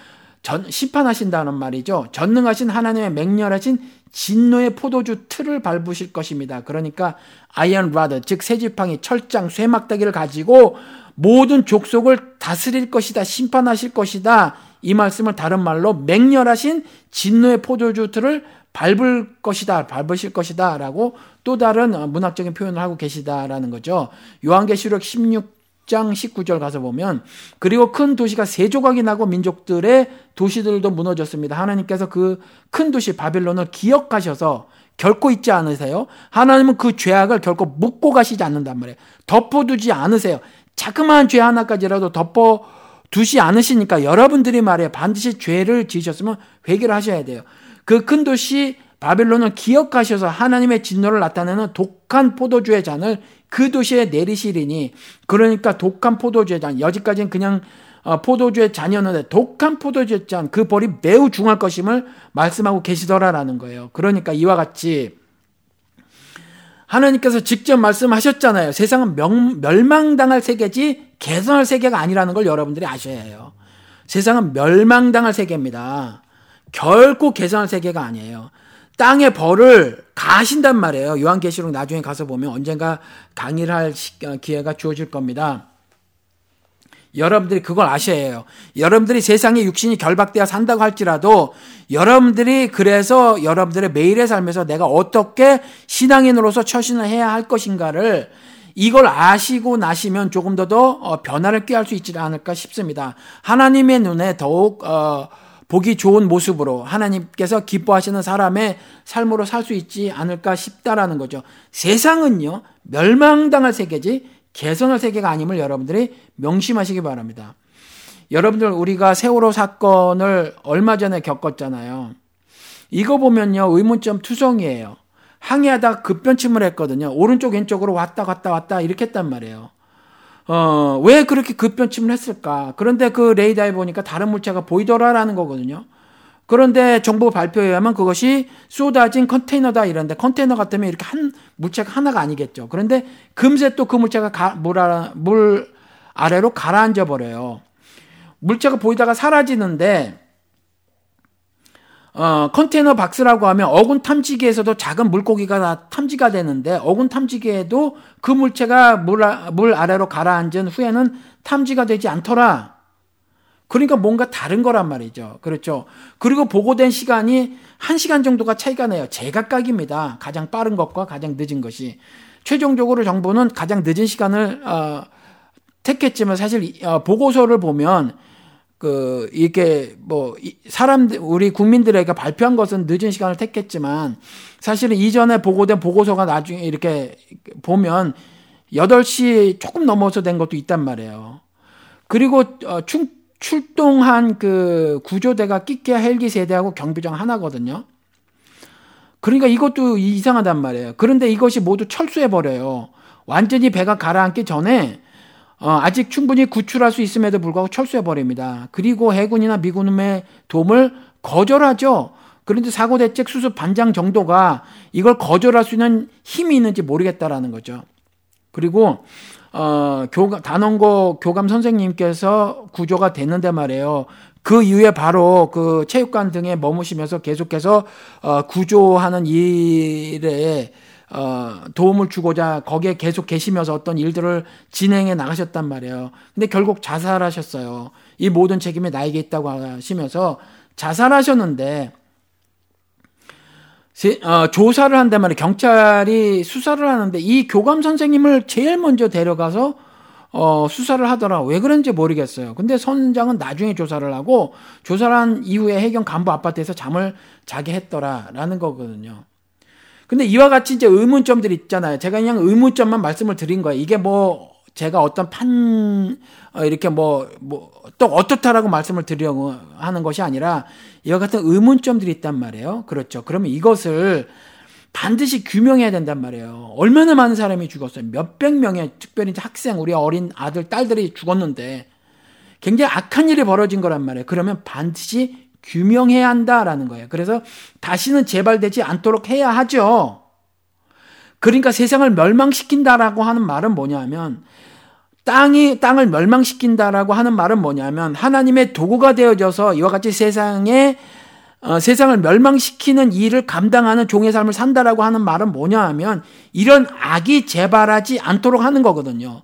[SPEAKER 1] 전, 심판하신다는 말이죠. 전능하신 하나님의 맹렬하신 진노의 포도주 틀을 밟으실 것입니다. 그러니까 iron rod 즉 쇠지팡이 철장 쇠막대기를 가지고 모든 족속을 다스릴 것이다 심판하실 것이다 이 말씀을 다른 말로 맹렬하신 진노의 포도주 틀을 밟을 것이다 밟으실 것이다 라고 또 다른 문학적인 표현을 하고 계시다라는 거죠. 요한계시록 16 10장 19절 가서 보면 그리고 큰 도시가 세 조각이 나고 민족들의 도시들도 무너졌습니다. 하나님께서 그 큰 도시 바빌론을 기억하셔서 결코 잊지 않으세요. 하나님은 그 죄악을 결코 묻고 가시지 않는단 말이에요. 덮어두지 않으세요. 자그마한 죄 하나까지라도 덮어 두지 않으시니까 여러분들이 말해 반드시 죄를 지으셨으면 회개를 하셔야 돼요. 그 큰 도시 바빌론을 기억하셔서 하나님의 진노를 나타내는 독한 포도주의 잔을 그 도시에 내리시리니 그러니까 독한 포도주의 잔 여지까지는 그냥 어, 포도주의 잔이었는데 독한 포도주의 잔 그 벌이 매우 중할 것임을 말씀하고 계시더라라는 거예요. 그러니까 이와 같이 하나님께서 직접 말씀하셨잖아요. 세상은 명, 멸망당할 세계지 개선할 세계가 아니라는 걸 여러분들이 아셔야 해요. 세상은 멸망당할 세계입니다. 결코 개선할 세계가 아니에요. 땅의 벌을 가신단 말이에요. 요한계시록 나중에 가서 보면 언젠가 강의를 할 어, 기회가 주어질 겁니다. 여러분들이 그걸 아셔야 해요. 여러분들이 세상에 육신이 결박되어 산다고 할지라도 여러분들이 그래서 여러분들의 매일의 삶에서 내가 어떻게 신앙인으로서 처신을 해야 할 것인가를 이걸 아시고 나시면 조금 더더 어, 변화를 꾀할 수 있지 않을까 싶습니다. 하나님의 눈에 더욱 어, 보기 좋은 모습으로 하나님께서 기뻐하시는 사람의 삶으로 살 수 있지 않을까 싶다라는 거죠. 세상은요, 멸망당할 세계지 개선할 세계가 아님을 여러분들이 명심하시기 바랍니다. 여러분들 우리가 세월호 사건을 얼마 전에 겪었잖아요. 이거 보면요 의문점 투성이에요. 항해하다 급변침을 했거든요. 오른쪽 왼쪽으로 왔다 갔다 왔다 이렇게 했단 말이에요. 어, 왜 그렇게 급변침을 했을까? 그런데 그 레이더에 보니까 다른 물체가 보이더라라는 거거든요. 그런데 정부 발표에 의하면 그것이 쏟아진 컨테이너다 이런데 컨테이너 같으면 이렇게 한 물체가 하나가 아니겠죠. 그런데 금세 또 그 물체가 가, 물, 아래, 물 아래로 가라앉아 버려요. 물체가 보이다가 사라지는데 어, 컨테이너 박스라고 하면 어군 탐지기에서도 작은 물고기가 탐지가 되는데 어군 탐지기에도 그 물체가 물, 물 아래로 가라앉은 후에는 탐지가 되지 않더라. 그러니까 뭔가 다른 거란 말이죠. 그렇죠. 그리고 보고된 시간이 1시간 정도가 차이가 나요. 제각각입니다. 가장 빠른 것과 가장 늦은 것이. 최종적으로 정부는 가장 늦은 시간을 어, 택했지만 사실 어, 보고서를 보면 그 이게 뭐 사람들 우리 국민들에게 발표한 것은 늦은 시간을 택했지만 사실은 이전에 보고된 보고서가 나중에 이렇게 보면 8시 조금 넘어서 된 것도 있단 말이에요. 그리고 어, 충, 출동한 그 구조대가 끼케 헬기 세대하고 경비정 하나거든요. 그러니까 이것도 이상하단 말이에요. 그런데 이것이 모두 철수해 버려요. 완전히 배가 가라앉기 전에 어, 아직 충분히 구출할 수 있음에도 불구하고 철수해 버립니다. 그리고 해군이나 미군의 도움을 거절하죠. 그런데 사고 대책 수습 반장 정도가 이걸 거절할 수 있는 힘이 있는지 모르겠다라는 거죠. 그리고 어, 교감, 단원고 교감 선생님께서 구조가 됐는데 말이에요. 그 이후에 바로 그 체육관 등에 머무시면서 계속해서 어, 구조하는 일에 어, 도움을 주고자 거기에 계속 계시면서 어떤 일들을 진행해 나가셨단 말이에요. 근데 결국 자살하셨어요. 이 모든 책임이 나에게 있다고 하시면서 자살하셨는데 어, 조사를 한단 말이에요. 경찰이 수사를 하는데 이 교감 선생님을 제일 먼저 데려가서 어, 수사를 하더라. 왜 그런지 모르겠어요. 근데 선장은 나중에 조사를 하고 조사를 한 이후에 해경 간부 아파트에서 잠을 자게 했더라라는 거거든요. 근데 이와 같이 이제 의문점들이 있잖아요. 제가 그냥 의문점만 말씀을 드린 거예요. 이게 뭐 제가 어떤 판 어, 이렇게 뭐 뭐 또 어떻다라고 말씀을 드리려고 하는 것이 아니라 이와 같은 의문점들이 있단 말이에요. 그렇죠. 그러면 이것을 반드시 규명해야 된단 말이에요. 얼마나 많은 사람이 죽었어요. 몇백 명의 특별히 학생, 우리 어린 아들, 딸들이 죽었는데 굉장히 악한 일이 벌어진 거란 말이에요. 그러면 반드시 규명해야 한다라는 거예요. 그래서 다시는 재발되지 않도록 해야 하죠. 그러니까 세상을 멸망시킨다라고 하는 말은 뭐냐면 땅이 땅을 멸망시킨다라고 하는 말은 뭐냐면 하나님의 도구가 되어져서 이와 같이 세상에 어, 세상을 멸망시키는 일을 감당하는 종의 삶을 산다라고 하는 말은 뭐냐 하면 이런 악이 재발하지 않도록 하는 거거든요.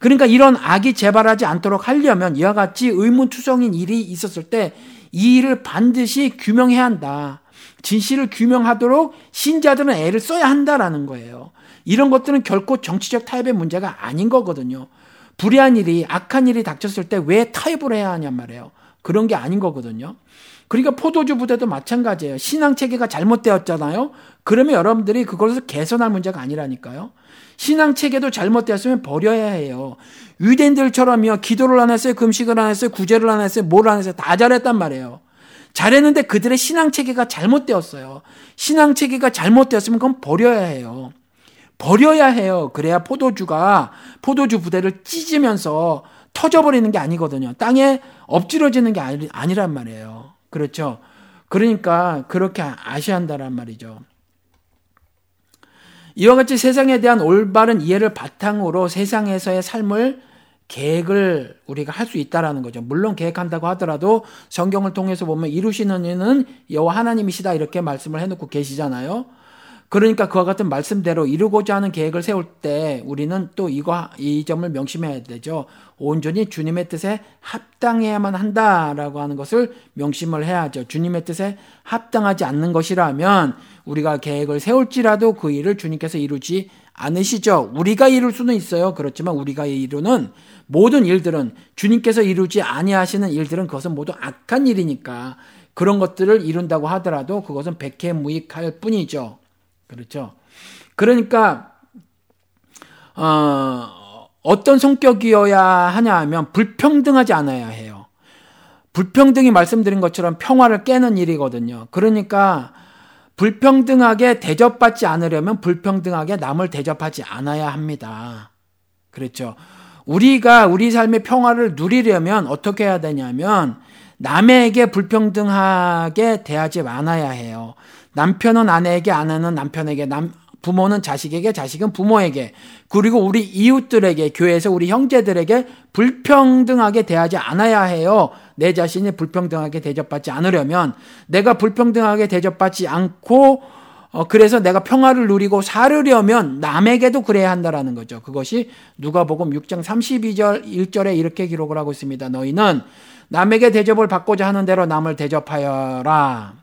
[SPEAKER 1] 그러니까 이런 악이 재발하지 않도록 하려면 이와 같이 의문투성인 일이 있었을 때 이 일을 반드시 규명해야 한다. 진실을 규명하도록 신자들은 애를 써야 한다라는 거예요. 이런 것들은 결코 정치적 타협의 문제가 아닌 거거든요. 불의한 일이, 악한 일이 닥쳤을 때 왜 타협을 해야 하냔 말이에요. 그런 게 아닌 거거든요. 그러니까 포도주 부대도 마찬가지예요. 신앙 체계가 잘못되었잖아요. 그러면 여러분들이 그것을 개선할 문제가 아니라니까요. 신앙 체계도 잘못되었으면 버려야 해요. 유대인들처럼요. 기도를 안 했어요. 금식을 안 했어요. 구제를 안 했어요. 뭘 안 했어요. 다 잘했단 말이에요. 잘했는데 그들의 신앙 체계가 잘못되었어요. 신앙 체계가 잘못되었으면 그건 버려야 해요. 버려야 해요. 그래야 포도주가 포도주 부대를 찢으면서 터져버리는 게 아니거든요. 땅에 엎질러지는 게 아니, 아니란 말이에요. 그렇죠. 그러니까 그렇게 아셔야 한다란 말이죠. 이와 같이 세상에 대한 올바른 이해를 바탕으로 세상에서의 삶을 계획을 우리가 할 수 있다라는 거죠. 물론 계획한다고 하더라도 성경을 통해서 보면 이루시는 이는 여호와 하나님이시다 이렇게 말씀을 해놓고 계시잖아요. 그러니까 그와 같은 말씀대로 이루고자 하는 계획을 세울 때 우리는 또 이거 이 점을 명심해야 되죠. 온전히 주님의 뜻에 합당해야만 한다라고 하는 것을 명심을 해야죠. 주님의 뜻에 합당하지 않는 것이라면 우리가 계획을 세울지라도 그 일을 주님께서 이루지 않으시죠. 우리가 이룰 수는 있어요. 그렇지만 우리가 이루는 모든 일들은 주님께서 이루지 아니하시는 일들은 그것은 모두 악한 일이니까 그런 것들을 이룬다고 하더라도 그것은 백해무익할 뿐이죠. 그렇죠. 그러니까 어, 어떤 성격이어야 하냐 하면 불평등하지 않아야 해요. 불평등이 말씀드린 것처럼 평화를 깨는 일이거든요. 그러니까 불평등하게 대접받지 않으려면 불평등하게 남을 대접하지 않아야 합니다. 그렇죠. 우리가 우리 삶의 평화를 누리려면 어떻게 해야 되냐면 남에게 불평등하게 대하지 않아야 해요. 남편은 아내에게, 아내는 남편에게, 남, 부모는 자식에게, 자식은 부모에게, 그리고 우리 이웃들에게, 교회에서 우리 형제들에게 불평등하게 대하지 않아야 해요. 내 자신이 불평등하게 대접받지 않으려면 내가 불평등하게 대접받지 않고 어, 그래서 내가 평화를 누리고 살으려면 남에게도 그래야 한다라는 거죠. 그것이 누가복음 6장 32절 1절에 이렇게 기록을 하고 있습니다. 너희는 남에게 대접을 받고자 하는 대로 남을 대접하여라.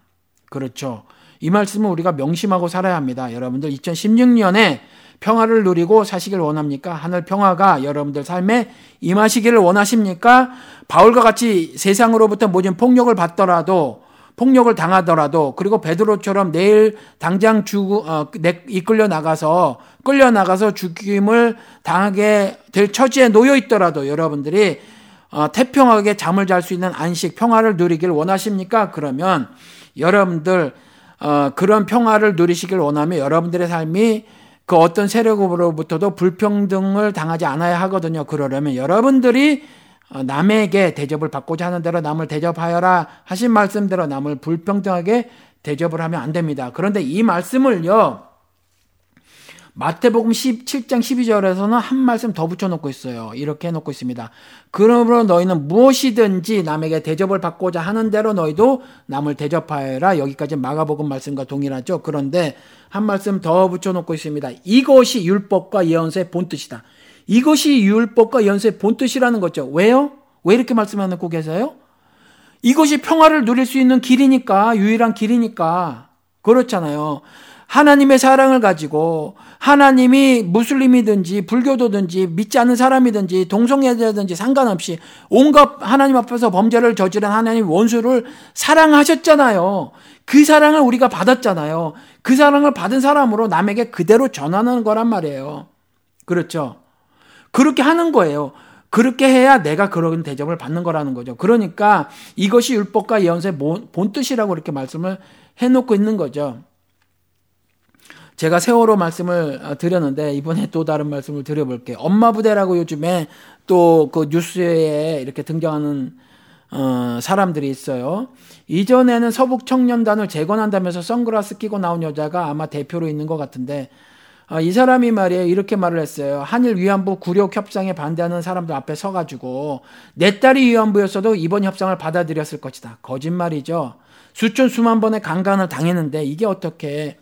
[SPEAKER 1] 그렇죠. 이 말씀은 우리가 명심하고 살아야 합니다. 여러분들 2016년에 평화를 누리고 사시길 원합니까? 하늘 평화가 여러분들 삶에 임하시기를 원하십니까? 바울과 같이 세상으로부터 모진 폭력을 받더라도 폭력을 당하더라도 그리고 베드로처럼 내일 당장 죽 어, 이끌려 나가서 끌려 나가서 죽임을 당하게 될 처지에 놓여 있더라도 여러분들이 어, 태평하게 잠을 잘 수 있는 안식 평화를 누리길 원하십니까? 그러면 여러분들 어, 그런 평화를 누리시길 원하면 여러분들의 삶이 그 어떤 세력으로부터도 불평등을 당하지 않아야 하거든요. 그러려면 여러분들이 어, 남에게 대접을 받고자 하는 대로 남을 대접하여라 하신 말씀대로 남을 불평등하게 대접을 하면 안 됩니다. 그런데 이 말씀을요, 마태복음 17장 12절에서는 한 말씀 더 붙여놓고 있어요. 이렇게 해놓고 있습니다. 그러므로 너희는 무엇이든지 남에게 대접을 받고자 하는 대로 너희도 남을 대접하여라. 여기까지 마가복음 말씀과 동일하죠. 그런데 한 말씀 더 붙여놓고 있습니다. 이것이 율법과 예언서의 본뜻이다. 이것이 율법과 예언서의 본뜻이라는 거죠. 왜요? 왜 이렇게 말씀해놓고 계세요? 이것이 평화를 누릴 수 있는 길이니까, 유일한 길이니까. 그렇잖아요. 하나님의 사랑을 가지고 하나님이 무슬림이든지 불교도든지 믿지 않는 사람이든지 동성애자든지 상관없이 온갖 하나님 앞에서 범죄를 저지른 하나님 원수를 사랑하셨잖아요. 그 사랑을 우리가 받았잖아요. 그 사랑을 받은 사람으로 남에게 그대로 전하는 거란 말이에요. 그렇죠? 그렇게 하는 거예요. 그렇게 해야 내가 그런 대접을 받는 거라는 거죠. 그러니까 이것이 율법과 예언서의 본뜻이라고 이렇게 말씀을 해놓고 있는 거죠. 제가 세월호 말씀을 어, 드렸는데 이번에 또 다른 말씀을 드려볼게요. 엄마 부대라고 요즘에 또 그 뉴스에 이렇게 등장하는 어, 사람들이 있어요. 이전에는 서북 청년단을 재건한다면서 선글라스 끼고 나온 여자가 아마 대표로 있는 것 같은데 어, 이 사람이 말이에요. 이렇게 말을 했어요. 한일 위안부 구력 협상에 반대하는 사람들 앞에 서가지고 내 딸이 위안부였어도 이번 협상을 받아들였을 것이다. 거짓말이죠. 수천 수만 번의 강간을 당했는데 이게 어떻게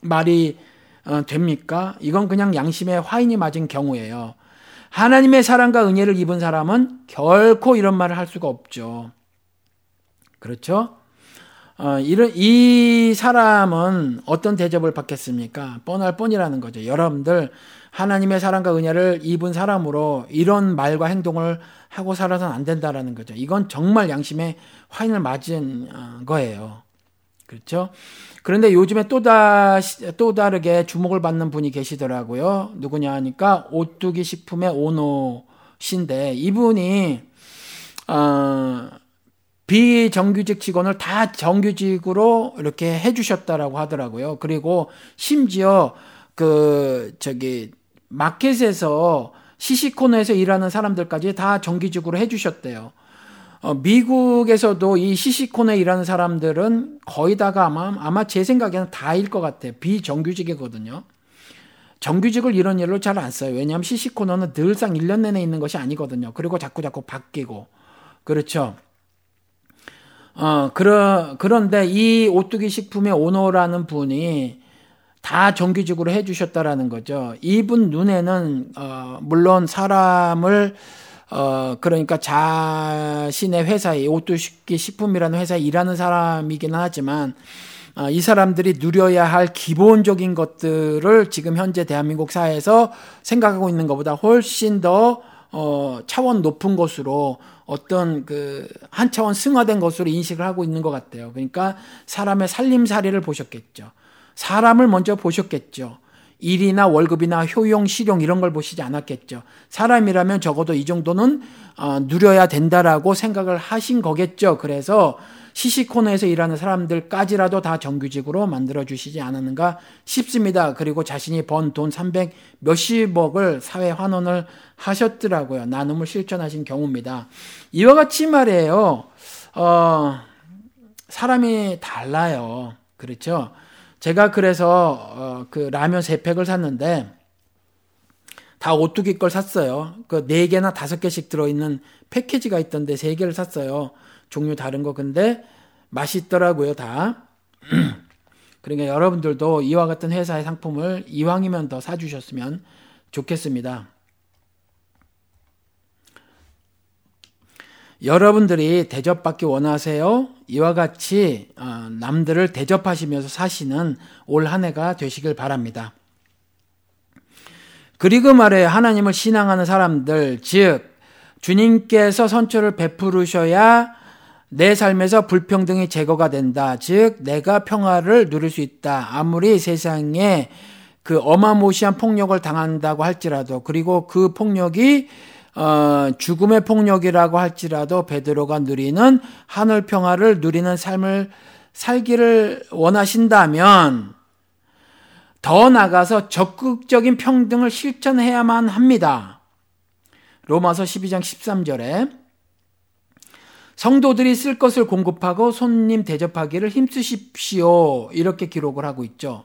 [SPEAKER 1] 말이 어, 됩니까? 이건 그냥 양심에 화인이 맞은 경우예요. 하나님의 사랑과 은혜를 입은 사람은 결코 이런 말을 할 수가 없죠. 그렇죠? 어, 이런, 이 사람은 어떤 대접을 받겠습니까? 뻔할 뻔이라는 거죠. 여러분들, 하나님의 사랑과 은혜를 입은 사람으로 이런 말과 행동을 하고 살아서는 안 된다라는 거죠. 이건 정말 양심에 화인을 맞은 어, 거예요. 그렇죠? 그런데 요즘에 또 다시, 또 다르게 주목을 받는 분이 계시더라고요. 누구냐 하니까 오뚜기 식품의 오노 씨인데 이분이, 어, 비정규직 직원을 다 정규직으로 이렇게 해주셨다라고 하더라고요. 그리고 심지어 그, 저기, 마켓에서 시시코너에서 일하는 사람들까지 다 정규직으로 해주셨대요. 어, 미국에서도 이 시시콘에 일하는 사람들은 거의 다가 아마, 아마 제 생각에는 다일 것 같아요. 비정규직이거든요. 정규직을 이런 일로 잘 안 써요. 왜냐하면 시시코너는 늘상 1년 내내 있는 것이 아니거든요. 그리고 자꾸 자꾸 바뀌고. 그렇죠. 어, 그러, 그런데 이 오뚜기 식품의 오너라는 분이 다 정규직으로 해주셨다라는 거죠. 이분 눈에는, 어, 물론 사람을 어, 그러니까 자신의 회사에, 오뚜기 식품이라는 회사에 일하는 사람이기는 하지만, 어, 이 사람들이 누려야 할 기본적인 것들을 지금 현재 대한민국 사회에서 생각하고 있는 것보다 훨씬 더, 어, 차원 높은 것으로 어떤 그, 한 차원 승화된 것으로 인식을 하고 있는 것 같아요. 그러니까 사람의 살림살이를 보셨겠죠. 사람을 먼저 보셨겠죠. 일이나 월급이나 효용, 실용 이런 걸 보시지 않았겠죠. 사람이라면 적어도 이 정도는 어, 누려야 된다라고 생각을 하신 거겠죠. 그래서 시시코너에서 일하는 사람들까지라도 다 정규직으로 만들어 주시지 않았는가 싶습니다. 그리고 자신이 번 돈 300 몇십억을 사회 환원을 하셨더라고요. 나눔을 실천하신 경우입니다. 이와 같이 말이에요. 어, 사람이 달라요. 그렇죠? 제가 그래서 어, 그 라면 세 팩을 샀는데 다 오뚜기 걸 샀어요. 그 네 개나 다섯 개씩 들어있는 패키지가 있던데 세 개를 샀어요. 종류 다른 거 근데 맛있더라고요 다. 그러니까 여러분들도 이와 같은 회사의 상품을 이왕이면 더 사주셨으면 좋겠습니다. 여러분들이 대접받기 원하세요? 이와 같이 어, 남들을 대접하시면서 사시는 올 한 해가 되시길 바랍니다. 그리고 말해 하나님을 신앙하는 사람들, 즉 주님께서 선처를 베푸르셔야 내 삶에서 불평등이 제거가 된다. 즉 내가 평화를 누릴 수 있다. 아무리 세상에 그 어마무시한 폭력을 당한다고 할지라도 그리고 그 폭력이 어, 죽음의 폭력이라고 할지라도 베드로가 누리는 하늘 평화를 누리는 삶을 살기를 원하신다면 더 나가서 적극적인 평등을 실천해야만 합니다. 로마서 12장 13절에 성도들이 쓸 것을 공급하고 손님 대접하기를 힘쓰십시오. 이렇게 기록을 하고 있죠.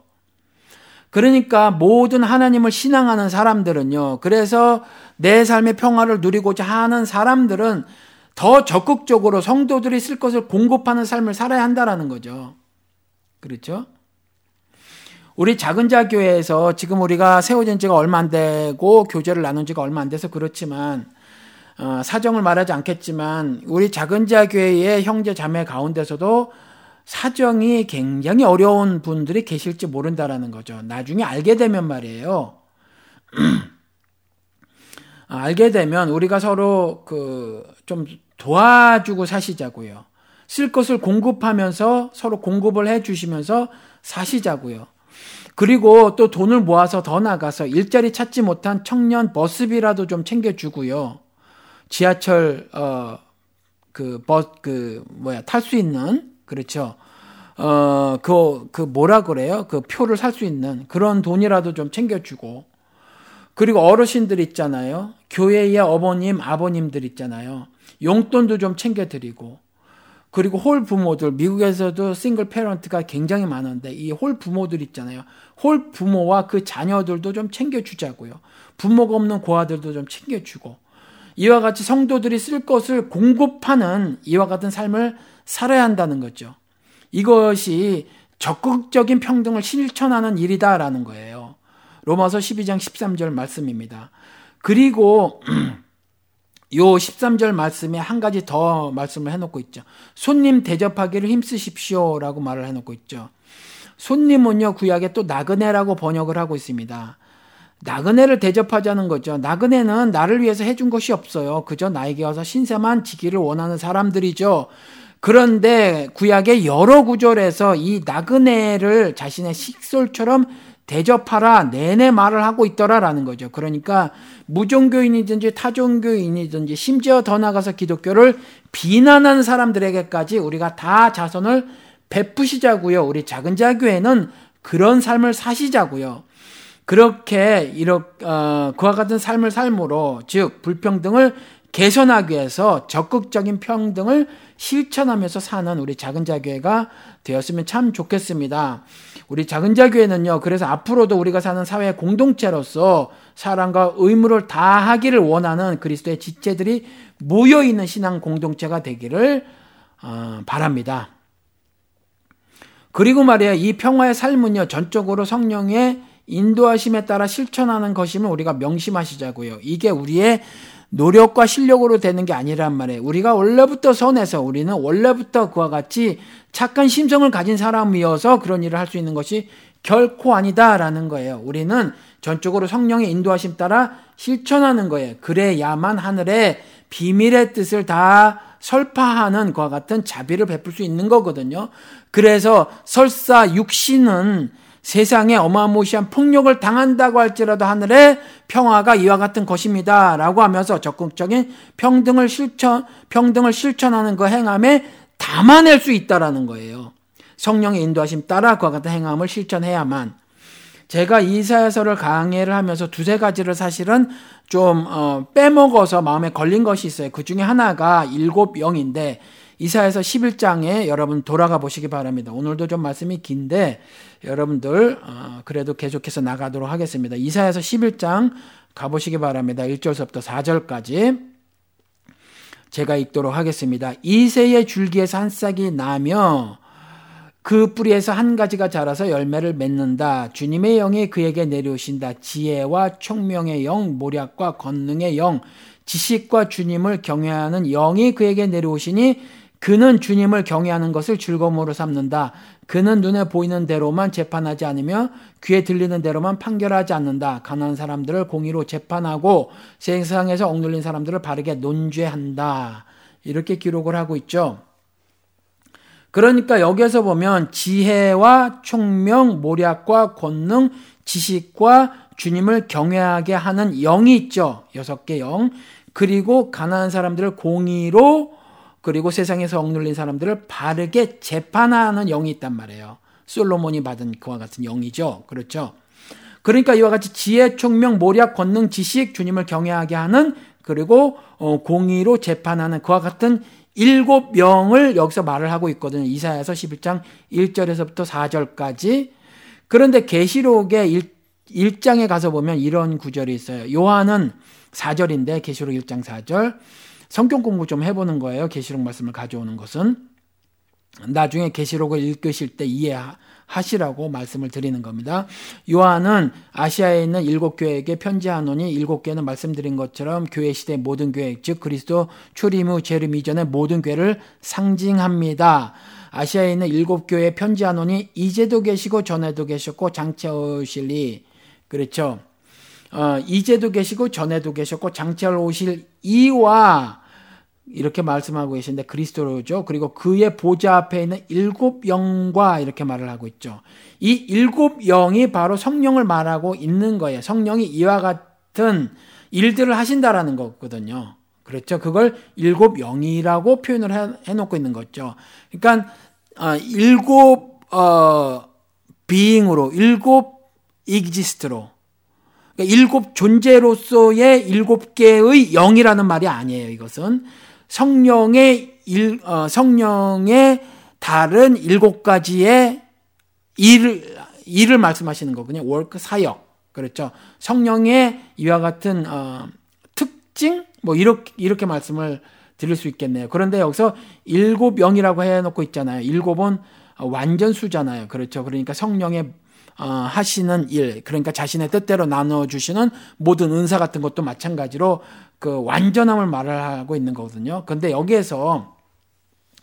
[SPEAKER 1] 그러니까 모든 하나님을 신앙하는 사람들은요. 그래서 내 삶의 평화를 누리고자 하는 사람들은 더 적극적으로 성도들이 쓸 것을 공급하는 삶을 살아야 한다라는 거죠. 그렇죠? 우리 작은 자 교회에서 지금 우리가 세워진 지가 얼마 안 되고 교제를 나눈 지가 얼마 안 돼서 그렇지만 어, 사정을 말하지 않겠지만 우리 작은 자 교회의 형제 자매 가운데서도 사정이 굉장히 어려운 분들이 계실지 모른다라는 거죠. 나중에 알게 되면 말이에요. 아, 알게 되면 우리가 서로 그 좀 도와주고 사시자고요. 쓸 것을 공급하면서 서로 공급을 해 주시면서 사시자고요. 그리고 또 돈을 모아서 더 나가서 일자리 찾지 못한 청년 버스비라도 좀 챙겨주고요. 지하철 어 그 버스 그 뭐야 탈 수 있는 그렇죠. 어, 그, 그 뭐라 그래요? 그 표를 살 수 있는 그런 돈이라도 좀 챙겨주고. 그리고 어르신들 있잖아요. 교회의 어머님, 아버님들 있잖아요. 용돈도 좀 챙겨드리고. 그리고 홀 부모들, 미국에서도 single parent가 굉장히 많은데 이 홀 부모들 있잖아요. 홀 부모와 그 자녀들도 좀 챙겨주자고요. 부모가 없는 고아들도 좀 챙겨주고. 이와 같이 성도들이 쓸 것을 공급하는 이와 같은 삶을 살아야 한다는 거죠. 이것이 적극적인 평등을 실천하는 일이다라는 거예요. 로마서 12장 13절 말씀입니다. 그리고 요 13절 말씀에 한 가지 더 말씀을 해놓고 있죠. 손님 대접하기를 힘쓰십시오라고 말을 해놓고 있죠. 손님은요 구약에 또 나그네라고 번역을 하고 있습니다. 나그네를 대접하자는 거죠. 나그네는 나를 위해서 해준 것이 없어요. 그저 나에게 와서 신세만 지기를 원하는 사람들이죠. 그런데 구약의 여러 구절에서 이 나그네를 자신의 식솔처럼 대접하라 내내 말을 하고 있더라라는 거죠. 그러니까 무종교인이든지 타종교인이든지 심지어 더 나가서 기독교를 비난하는 사람들에게까지 우리가 다 자선을 베푸시자고요. 우리 작은 자교회는 그런 삶을 사시자고요. 그렇게 이렇게 어, 그와 같은 삶을 삶으로 즉 불평등을 개선하기 위해서 적극적인 평등을 실천하면서 사는 우리 작은 자교회가 되었으면 참 좋겠습니다. 우리 작은 자교회는요, 그래서 앞으로도 우리가 사는 사회 공동체로서 사랑과 의무를 다하기를 원하는 그리스도의 지체들이 모여있는 신앙 공동체가 되기를 어, 바랍니다. 그리고 말이야, 이 평화의 삶은요, 전적으로 성령의 인도하심에 따라 실천하는 것임을 우리가 명심하시자고요. 이게 우리의 노력과 실력으로 되는 게 아니란 말이에요. 우리가 원래부터 선해서 우리는 원래부터 그와 같이 착한 심성을 가진 사람이어서 그런 일을 할 수 있는 것이 결코 아니다라는 거예요. 우리는 전적으로 성령의 인도하심 따라 실천하는 거예요. 그래야만 하늘의 비밀의 뜻을 다 설파하는 그와 같은 자비를 베풀 수 있는 거거든요. 그래서 설사 육신은 세상에 어마무시한 폭력을 당한다고 할지라도 하늘의 평화가 이와 같은 것입니다. 라고 하면서 적극적인 평등을 실천, 평등을 실천하는 그 행함에 담아낼 수 있다라는 거예요. 성령의 인도하심 따라 그와 같은 행함을 실천해야만 제가 이사야서를 강의를 하면서 두세 가지를 사실은 좀 어, 빼먹어서 마음에 걸린 것이 있어요. 그 중에 하나가 일곱 영인데 이사야서 11장에 여러분 돌아가 보시기 바랍니다. 오늘도 좀 말씀이 긴데 여러분들 어, 그래도 계속해서 나가도록 하겠습니다. 이사야서 11장 가보시기 바랍니다. 1절서부터 4절까지 제가 읽도록 하겠습니다. 이새의 줄기에서 한 싹이 나며 그 뿌리에서 한 가지가 자라서 열매를 맺는다. 주님의 영이 그에게 내려오신다. 지혜와 총명의 영, 모략과 권능의 영, 지식과 주님을 경외하는 영이 그에게 내려오시니 그는 주님을 경외하는 것을 즐거움으로 삼는다. 그는 눈에 보이는 대로만 재판하지 않으며 귀에 들리는 대로만 판결하지 않는다. 가난한 사람들을 공의로 재판하고 세상에서 억눌린 사람들을 바르게 논죄한다. 이렇게 기록을 하고 있죠. 그러니까 여기에서 보면 지혜와 총명, 모략과 권능, 지식과 주님을 경외하게 하는 영이 있죠. 여섯 개 영. 그리고 가난한 사람들을 공의로 그리고 세상에서 억눌린 사람들을 바르게 재판하는 영이 있단 말이에요. 솔로몬이 받은 그와 같은 영이죠. 그렇죠. 그러니까 이와 같이 지혜, 총명, 모략, 권능, 지식, 주님을 경외하게 하는 그리고 어, 공의로 재판하는 그와 같은 일곱 영을 여기서 말을 하고 있거든요. 이사야서 11장 1절에서부터 4절까지. 그런데 계시록의 1, 장에 가서 보면 이런 구절이 있어요. 요한은 4절인데 계시록 1장 4절. 성경 공부 좀 해보는 거예요. 계시록 말씀을 가져오는 것은. 나중에 계시록을 읽으실 때 이해하시라고 말씀을 드리는 겁니다. 요한은 아시아에 있는 일곱 교회에게 편지하노니 일곱 교회는 말씀드린 것처럼 교회 시대 모든 교회 즉 그리스도 출임 후 재림 이전의 모든 교회를 상징합니다. 아시아에 있는 일곱 교회에 편지하노니 이제도 계시고 전에도 계셨고 장차 오실리 그렇죠. 어, 이제도 계시고 전에도 계셨고 장차 오실 이와 이렇게 말씀하고 계신데 그리스도로죠. 그리고 그의 보좌 앞에 있는 일곱 영과 이렇게 말을 하고 있죠. 이 일곱 영이 바로 성령을 말하고 있는 거예요. 성령이 이와 같은 일들을 하신다라는 거거든요. 그렇죠. 그걸 일곱 영이라고 표현을 해, 놓고 있는 거죠. 그러니까 어, 일곱 어, 비잉으로 일곱 이기지스트로 그러니까 일곱 존재로서의 일곱 개의 영이라는 말이 아니에요. 이것은 성령의 일, 어, 성령의 다른 일곱 가지의 일을, 일을 말씀하시는 거군요. 월크 사역. 그렇죠. 성령의 이와 같은, 어, 특징? 뭐, 이렇게, 이렇게 말씀을 드릴 수 있겠네요. 그런데 여기서 일곱 영이라고 해놓고 있잖아요. 일곱은 완전수잖아요. 그렇죠. 그러니까 성령의 어, 하시는 일, 그러니까 자신의 뜻대로 나눠주시는 모든 은사 같은 것도 마찬가지로 그 완전함을 말을 하고 있는 거거든요. 근데 여기에서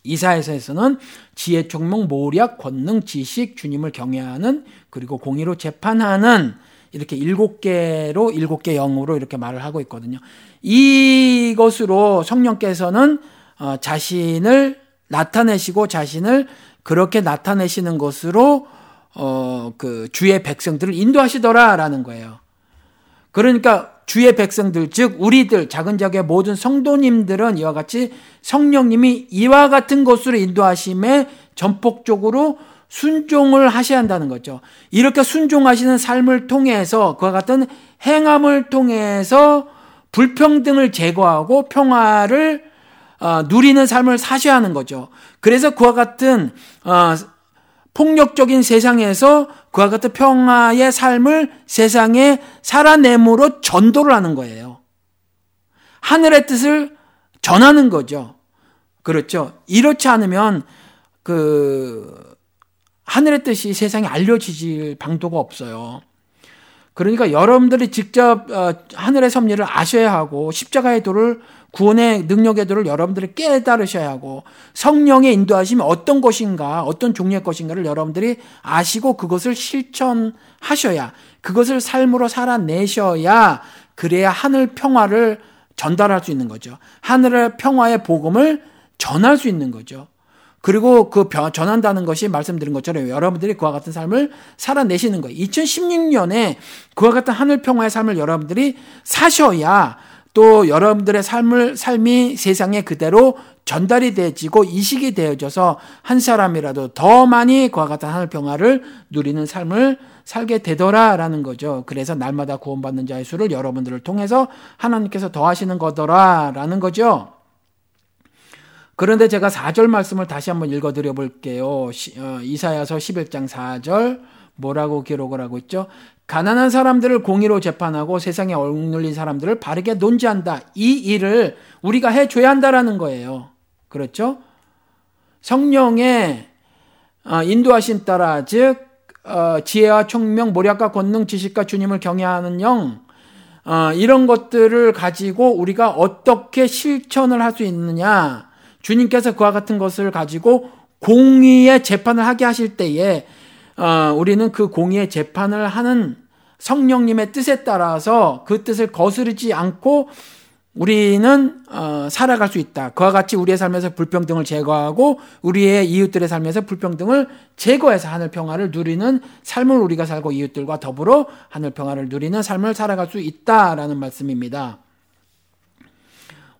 [SPEAKER 1] 이사에서는 지혜, 총명, 모략, 권능, 지식, 주님을 경외하는 그리고 공의로 재판하는 이렇게 일곱 개로 일곱 개 영으로 이렇게 말을 하고 있거든요. 이것으로 성령께서는 어, 자신을 나타내시고 자신을 그렇게 나타내시는 것으로 어, 그 주의 백성들을 인도하시더라라는 거예요. 그러니까 주의 백성들, 즉 우리들 작은 작의 모든 성도님들은 이와 같이 성령님이 이와 같은 것으로 인도하심에 전폭적으로 순종을 하셔야 한다는 거죠. 이렇게 순종하시는 삶을 통해서 그와 같은 행함을 통해서 불평등을 제거하고 평화를 어, 누리는 삶을 사셔야 하는 거죠. 그래서 그와 같은 어, 폭력적인 세상에서 그와 같은 평화의 삶을 세상에 살아내므로 전도를 하는 거예요. 하늘의 뜻을 전하는 거죠. 그렇죠. 이렇지 않으면 그 하늘의 뜻이 세상에 알려지질 방도가 없어요. 그러니까 여러분들이 직접 어, 하늘의 섭리를 아셔야 하고 십자가의 도를 구원의 능력의 도를 여러분들이 깨달으셔야 하고 성령의 인도하심이 어떤 것인가 어떤 종류의 것인가를 여러분들이 아시고 그것을 실천하셔야 그것을 삶으로 살아내셔야 그래야 하늘 평화를 전달할 수 있는 거죠. 하늘의 평화의 복음을 전할 수 있는 거죠. 그리고 그 전한다는 것이 말씀드린 것처럼 여러분들이 그와 같은 삶을 살아내시는 거예요. 2016년에 그와 같은 하늘 평화의 삶을 여러분들이 사셔야 또 여러분들의 삶을 삶이 세상에 그대로 전달이 되어지고 이식이 되어져서 한 사람이라도 더 많이 그와 같은 하늘 평화를 누리는 삶을 살게 되더라라는 거죠. 그래서 날마다 구원받는 자의 수를 여러분들을 통해서 하나님께서 더하시는 거더라라는 거죠. 그런데 제가 4절 말씀을 다시 한번 읽어 드려 볼게요. 어, 이사야서 11장 4절 뭐라고 기록을 하고 있죠? 가난한 사람들을 공의로 재판하고 세상에 억눌린 사람들을 바르게 논지한다. 이 일을 우리가 해줘야 한다라는 거예요. 그렇죠? 성령의 어, 인도하신 따라 즉 어, 지혜와 총명, 모략과 권능, 지식과 주님을 경외하는 영 이런 것들을 가지고 우리가 어떻게 실천을 할 수 있느냐 주님께서 그와 같은 것을 가지고 공의의 재판을 하게 하실 때에 어, 우리는 그 공의의 재판을 하는 성령님의 뜻에 따라서 그 뜻을 거스르지 않고 우리는 어, 살아갈 수 있다. 그와 같이 우리의 삶에서 불평등을 제거하고 우리의 이웃들의 삶에서 불평등을 제거해서 하늘 평화를 누리는 삶을 우리가 살고 이웃들과 더불어 하늘 평화를 누리는 삶을 살아갈 수 있다라는 말씀입니다.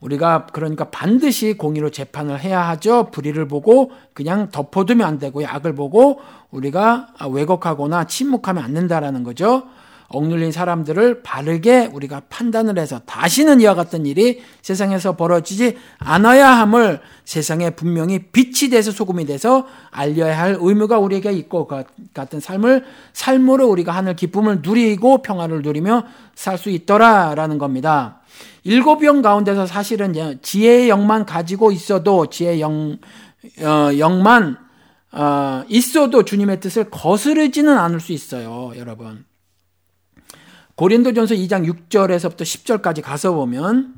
[SPEAKER 1] 우리가 그러니까 반드시 공의로 재판을 해야 하죠. 불의를 보고 그냥 덮어두면 안 되고요. 악을 보고 우리가 왜곡하거나 침묵하면 안 된다라는 거죠. 억눌린 사람들을 바르게 우리가 판단을 해서 다시는 이와 같은 일이 세상에서 벌어지지 않아야 함을 세상에 분명히 빛이 돼서 소금이 돼서 알려야 할 의무가 우리에게 있고 그 같은 삶을 삶으로 우리가 하늘 기쁨을 누리고 평화를 누리며 살 수 있더라라는 겁니다. 일곱 영 가운데서 사실은 지혜의 영만 가지고 있어도 지혜의 영, 어, 영만 어, 있어도 주님의 뜻을 거스르지는 않을 수 있어요, 여러분. 고린도전서 2장 6절에서부터 10절까지 가서 보면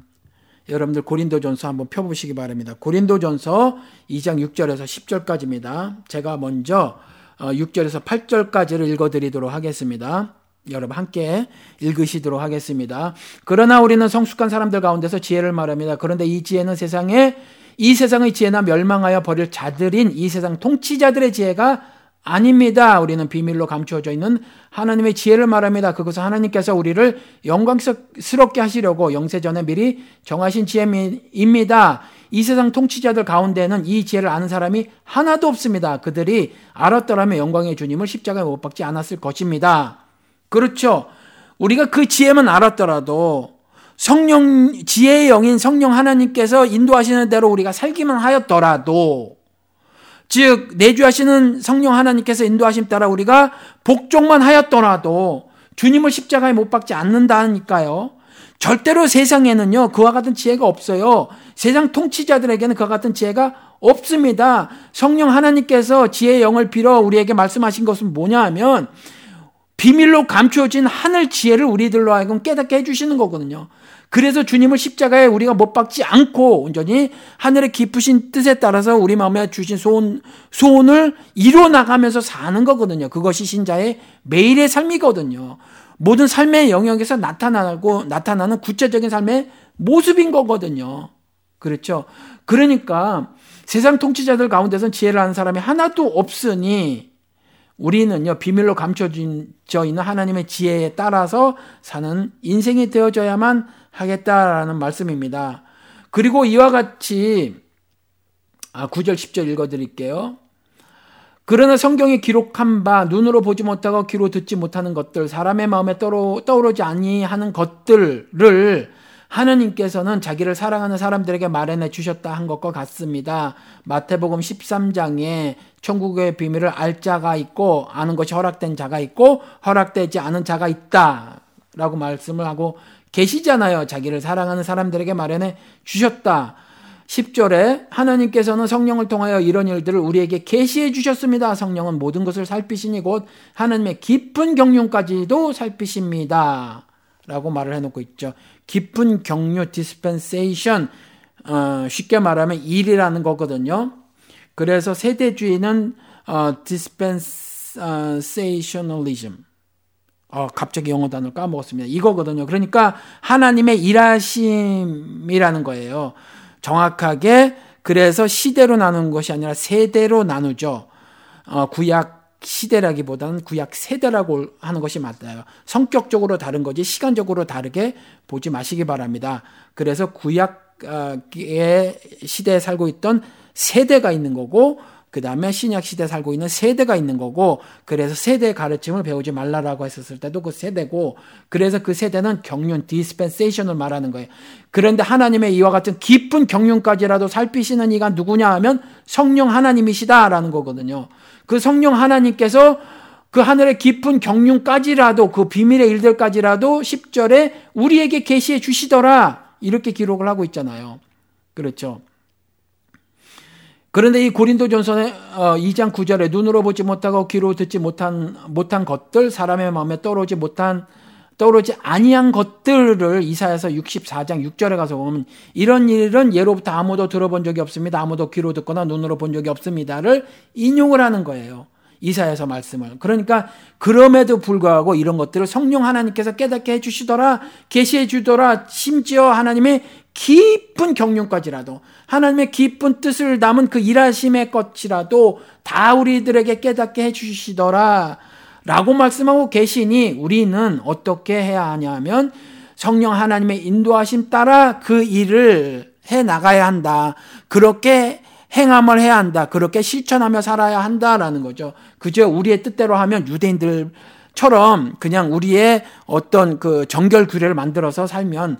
[SPEAKER 1] 여러분들 고린도전서 한번 펴보시기 바랍니다. 고린도전서 2장 6절에서 10절까지입니다. 제가 먼저 6절에서 어, 8절까지를 읽어드리도록 하겠습니다. 여러분 함께 읽으시도록 하겠습니다. 그러나 우리는 성숙한 사람들 가운데서 지혜를 말합니다. 그런데 이 지혜는 세상에 이 세상의 지혜나 멸망하여 버릴 자들인 이 세상 통치자들의 지혜가 아닙니다. 우리는 비밀로 감추어져 있는 하나님의 지혜를 말합니다. 그것은 하나님께서 우리를 영광스럽게 하시려고 영세전에 미리 정하신 지혜입니다. 이 세상 통치자들 가운데는 이 지혜를 아는 사람이 하나도 없습니다. 그들이 알았더라면 영광의 주님을 십자가에 못 박지 않았을 것입니다. 그렇죠. 우리가 그 지혜만 알았더라도 성령, 지혜의 영인 성령 하나님께서 인도하시는 대로 우리가 살기만 하였더라도 즉, 내주하시는 성령 하나님께서 인도하심 따라 우리가 복종만 하였더라도 주님을 십자가에 못 박지 않는다니까요. 절대로 세상에는요, 그와 같은 지혜가 없어요. 세상 통치자들에게는 그와 같은 지혜가 없습니다. 성령 하나님께서 지혜의 영을 빌어 우리에게 말씀하신 것은 뭐냐 하면, 비밀로 감추어진 하늘 지혜를 우리들로 하여금 깨닫게 해주시는 거거든요. 그래서 주님을 십자가에 우리가 못 박지 않고 온전히 하늘의 깊으신 뜻에 따라서 우리 마음에 주신 소원, 소원을 이루어 나가면서 사는 거거든요. 그것이 신자의 매일의 삶이거든요. 모든 삶의 영역에서 나타나고 나타나는 구체적인 삶의 모습인 거거든요. 그렇죠. 그러니까 세상 통치자들 가운데선 지혜를 아는 사람이 하나도 없으니 우리는요, 비밀로 감춰져 있는 하나님의 지혜에 따라서 사는 인생이 되어져야만 하겠다라는 말씀입니다. 그리고 이와 같이, 아, 9절, 10절 읽어 드릴게요. 그러나 성경에 기록한 바 눈으로 보지 못하고 귀로 듣지 못하는 것들 사람의 마음에 떠오르지 아니하는 것들을 하느님께서는 자기를 사랑하는 사람들에게 마련해 주셨다 한 것과 같습니다. 마태복음 13장에 천국의 비밀을 알 자가 있고 아는 것이 허락된 자가 있고 허락되지 않은 자가 있다. 라고 말씀을 하고 계시잖아요. 자기를 사랑하는 사람들에게 마련해 주셨다. 10절에 하나님께서는 성령을 통하여 이런 일들을 우리에게 계시해 주셨습니다. 성령은 모든 것을 살피시니 곧 하나님의 깊은 경륜까지도 살피십니다. 라고 말을 해놓고 있죠. 깊은 경륜 dispensation 어, 쉽게 말하면 일이라는 거거든요. 그래서 세대주의는 어, dispensationalism 어, 갑자기 영어 단어를 까먹었습니다. 이거거든요. 그러니까 하나님의 일하심이라는 거예요. 정확하게 그 그래서 시대로 나누는 것이 아니라 세대로 나누죠. 어, 구약 시대라기보다는 구약 세대라고 하는 것이 맞아요. 성격적으로 다른 거지 시간적으로 다르게 보지 마시기 바랍니다. 그래서 구약의 시대에 살고 있던 세대가 있는 거고 그 다음에 신약 시대 에 살고 있는 세대가 있는 거고, 그래서 세대 가르침을 배우지 말라라고 했었을 때도 그 세대고, 그래서 그 세대는 경륜, dispensation을 말하는 거예요. 그런데 하나님의 이와 같은 깊은 경륜까지라도 살피시는 이가 누구냐 하면 성령 하나님이시다라는 거거든요. 그 성령 하나님께서 그 하늘의 깊은 경륜까지라도 그 비밀의 일들까지라도 10절에 우리에게 계시해 주시더라. 이렇게 기록을 하고 있잖아요. 그렇죠. 그런데 이 고린도전서의 2장 어, 9절에 눈으로 보지 못하고 귀로 듣지 못한 못한 것들 사람의 마음에 떠오르지 못한 떠오르지 아니한 것들을 이사야서 64장 6절에 가서 보면 이런 일은 예로부터 아무도 들어본 적이 없습니다. 아무도 귀로 듣거나 눈으로 본 적이 없습니다를 인용을 하는 거예요. 이사야서 말씀을. 그러니까 그럼에도 불구하고 이런 것들을 성령 하나님께서 깨닫게 해 주시더라, 계시해 주더라, 심지어 하나님의 깊은 경륜까지라도 하나님의 깊은 뜻을 담은 그 일하심의 것이라도 다 우리들에게 깨닫게 해 주시더라. 라고 말씀하고 계시니 우리는 어떻게 해야 하냐면 성령 하나님의 인도하심 따라 그 일을 해 나가야 한다. 그렇게 행함을 해야 한다. 그렇게 실천하며 살아야 한다라는 거죠. 그저 우리의 뜻대로 하면 유대인들처럼 그냥 우리의 어떤 그 정결 규례를 만들어서 살면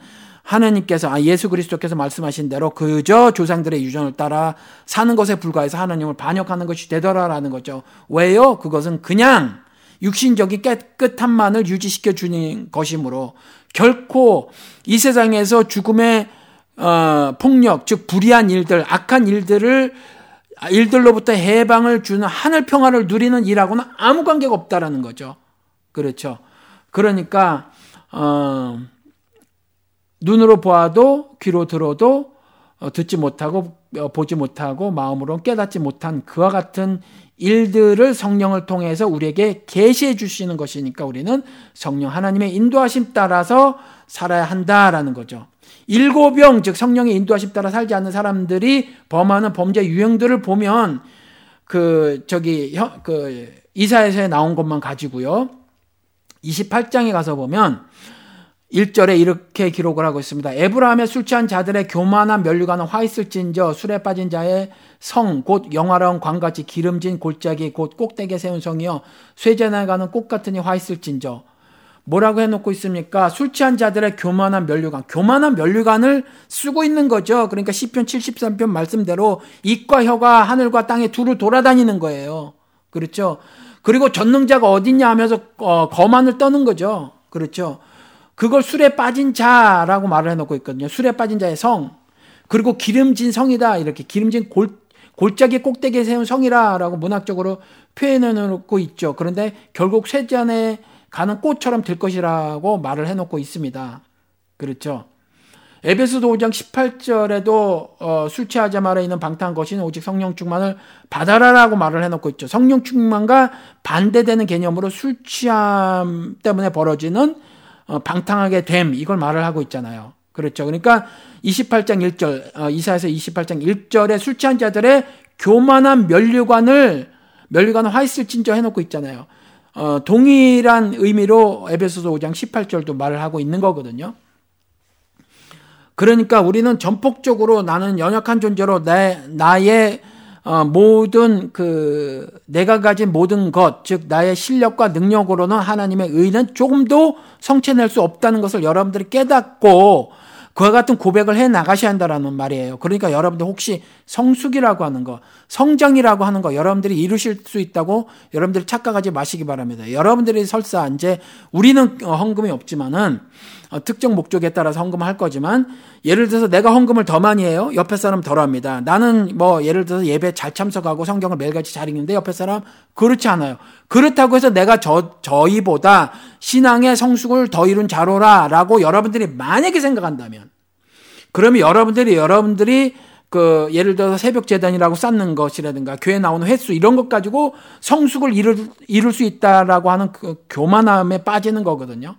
[SPEAKER 1] 하나님께서 아 예수 그리스도께서 말씀하신 대로 그저 조상들의 유전을 따라 사는 것에 불과해서 하나님을 반역하는 것이 되더라라는 거죠. 왜요? 그것은 그냥 육신적인 깨끗함만을 유지시켜 주는 것이므로 결코 이 세상에서 죽음의 어, 폭력, 즉 불의한 일들, 악한 일들을 일들로부터 해방을 주는 하늘 평화를 누리는 일하고는 아무 관계가 없다라는 거죠. 그렇죠. 그러니까 어, 눈으로 보아도 귀로 들어도 어, 듣지 못하고 어, 보지 못하고 마음으로 깨닫지 못한 그와 같은 일들을 성령을 통해서 우리에게 계시해 주시는 것이니까 우리는 성령 하나님의 인도하심 따라서 살아야 한다라는 거죠. 일고병 즉 성령의 인도하심 따라 살지 않는 사람들이 범하는 범죄 유형들을 보면 그 저기 그 이사에서 나온 것만 가지고요. 28장에 가서 보면 1절에 이렇게 기록을 하고 있습니다. 에브라함의 술 취한 자들의 교만한 면류관은 화 있을진저 술에 빠진 자의 성 곧 영화로운 광같이 기름진 골짜기 곧 꼭대기에 세운 성이여 쇠전에 가는 꽃 같으니 화 있을진저 뭐라고 해놓고 있습니까? 술 취한 자들의 교만한 면류관 교만한 면류관을 쓰고 있는 거죠. 그러니까 시편 73편 말씀대로 입과 혀가 하늘과 땅에 두루 돌아다니는 거예요. 그렇죠? 그리고 전능자가 어딨냐 하면서 어, 거만을 떠는 거죠. 그렇죠? 그걸 술에 빠진 자라고 말을 해놓고 있거든요. 술에 빠진 자의 성. 그리고 기름진 성이다. 이렇게 기름진 골, 골짜기 꼭대기에 세운 성이라라고 문학적으로 표현해 놓고 있죠. 그런데 결국 쇠잔에 가는 꽃처럼 될 것이라고 말을 해 놓고 있습니다. 그렇죠. 에베소도 5장 18절에도 어, 술 취하자마자 있는 방탕한 것인 오직 성령 충만을 받아라라고 말을 해놓고 있죠. 성령 충만과 반대되는 개념으로 술 취함 때문에 벌어지는 어, 방탕하게 됨 이걸 말을 하고 있잖아요. 그렇죠. 그러니까 28장 1절 어, 이사에서 28장 1절에 술 취한 자들의 교만한 면류관을 면류관을 화이슬 진저 해놓고 있잖아요. 어, 동일한 의미로 에베소서 5장 18절도 말을 하고 있는 거거든요. 그러니까 우리는 전폭적으로 나는 연약한 존재로 내 나의 어, 모든 그 내가 가진 모든 것, 즉 나의 실력과 능력으로는 하나님의 의는 조금도 성취낼 수 없다는 것을 여러분들이 깨닫고 그와 같은 고백을 해 나가셔야 한다라는 말이에요. 그러니까 여러분들 혹시 성숙이라고 하는 거, 성장이라고 하는 거 여러분들이 이루실 수 있다고 여러분들 착각하지 마시기 바랍니다. 여러분들이 설사 이제 우리는 헌금이 없지만은 어, 특정 목적에 따라서 헌금을 할 거지만 예를 들어서 내가 헌금을 더 많이 해요. 옆에 사람 덜 합니다. 나는 뭐 예를 들어서 예배 잘 참석하고 성경을 매일같이 잘 읽는데 옆에 사람 그렇지 않아요. 그렇다고 해서 내가 저 저희보다 신앙의 성숙을 더 이룬 자로라라고 여러분들이 만약에 생각한다면 그러면 여러분들이 여러분들이 그 예를 들어서 새벽 재단이라고 쌓는 것이라든가 교회 나오는 횟수 이런 것 가지고 성숙을 이룰 이룰 수 있다라고 하는 그 교만함에 빠지는 거거든요.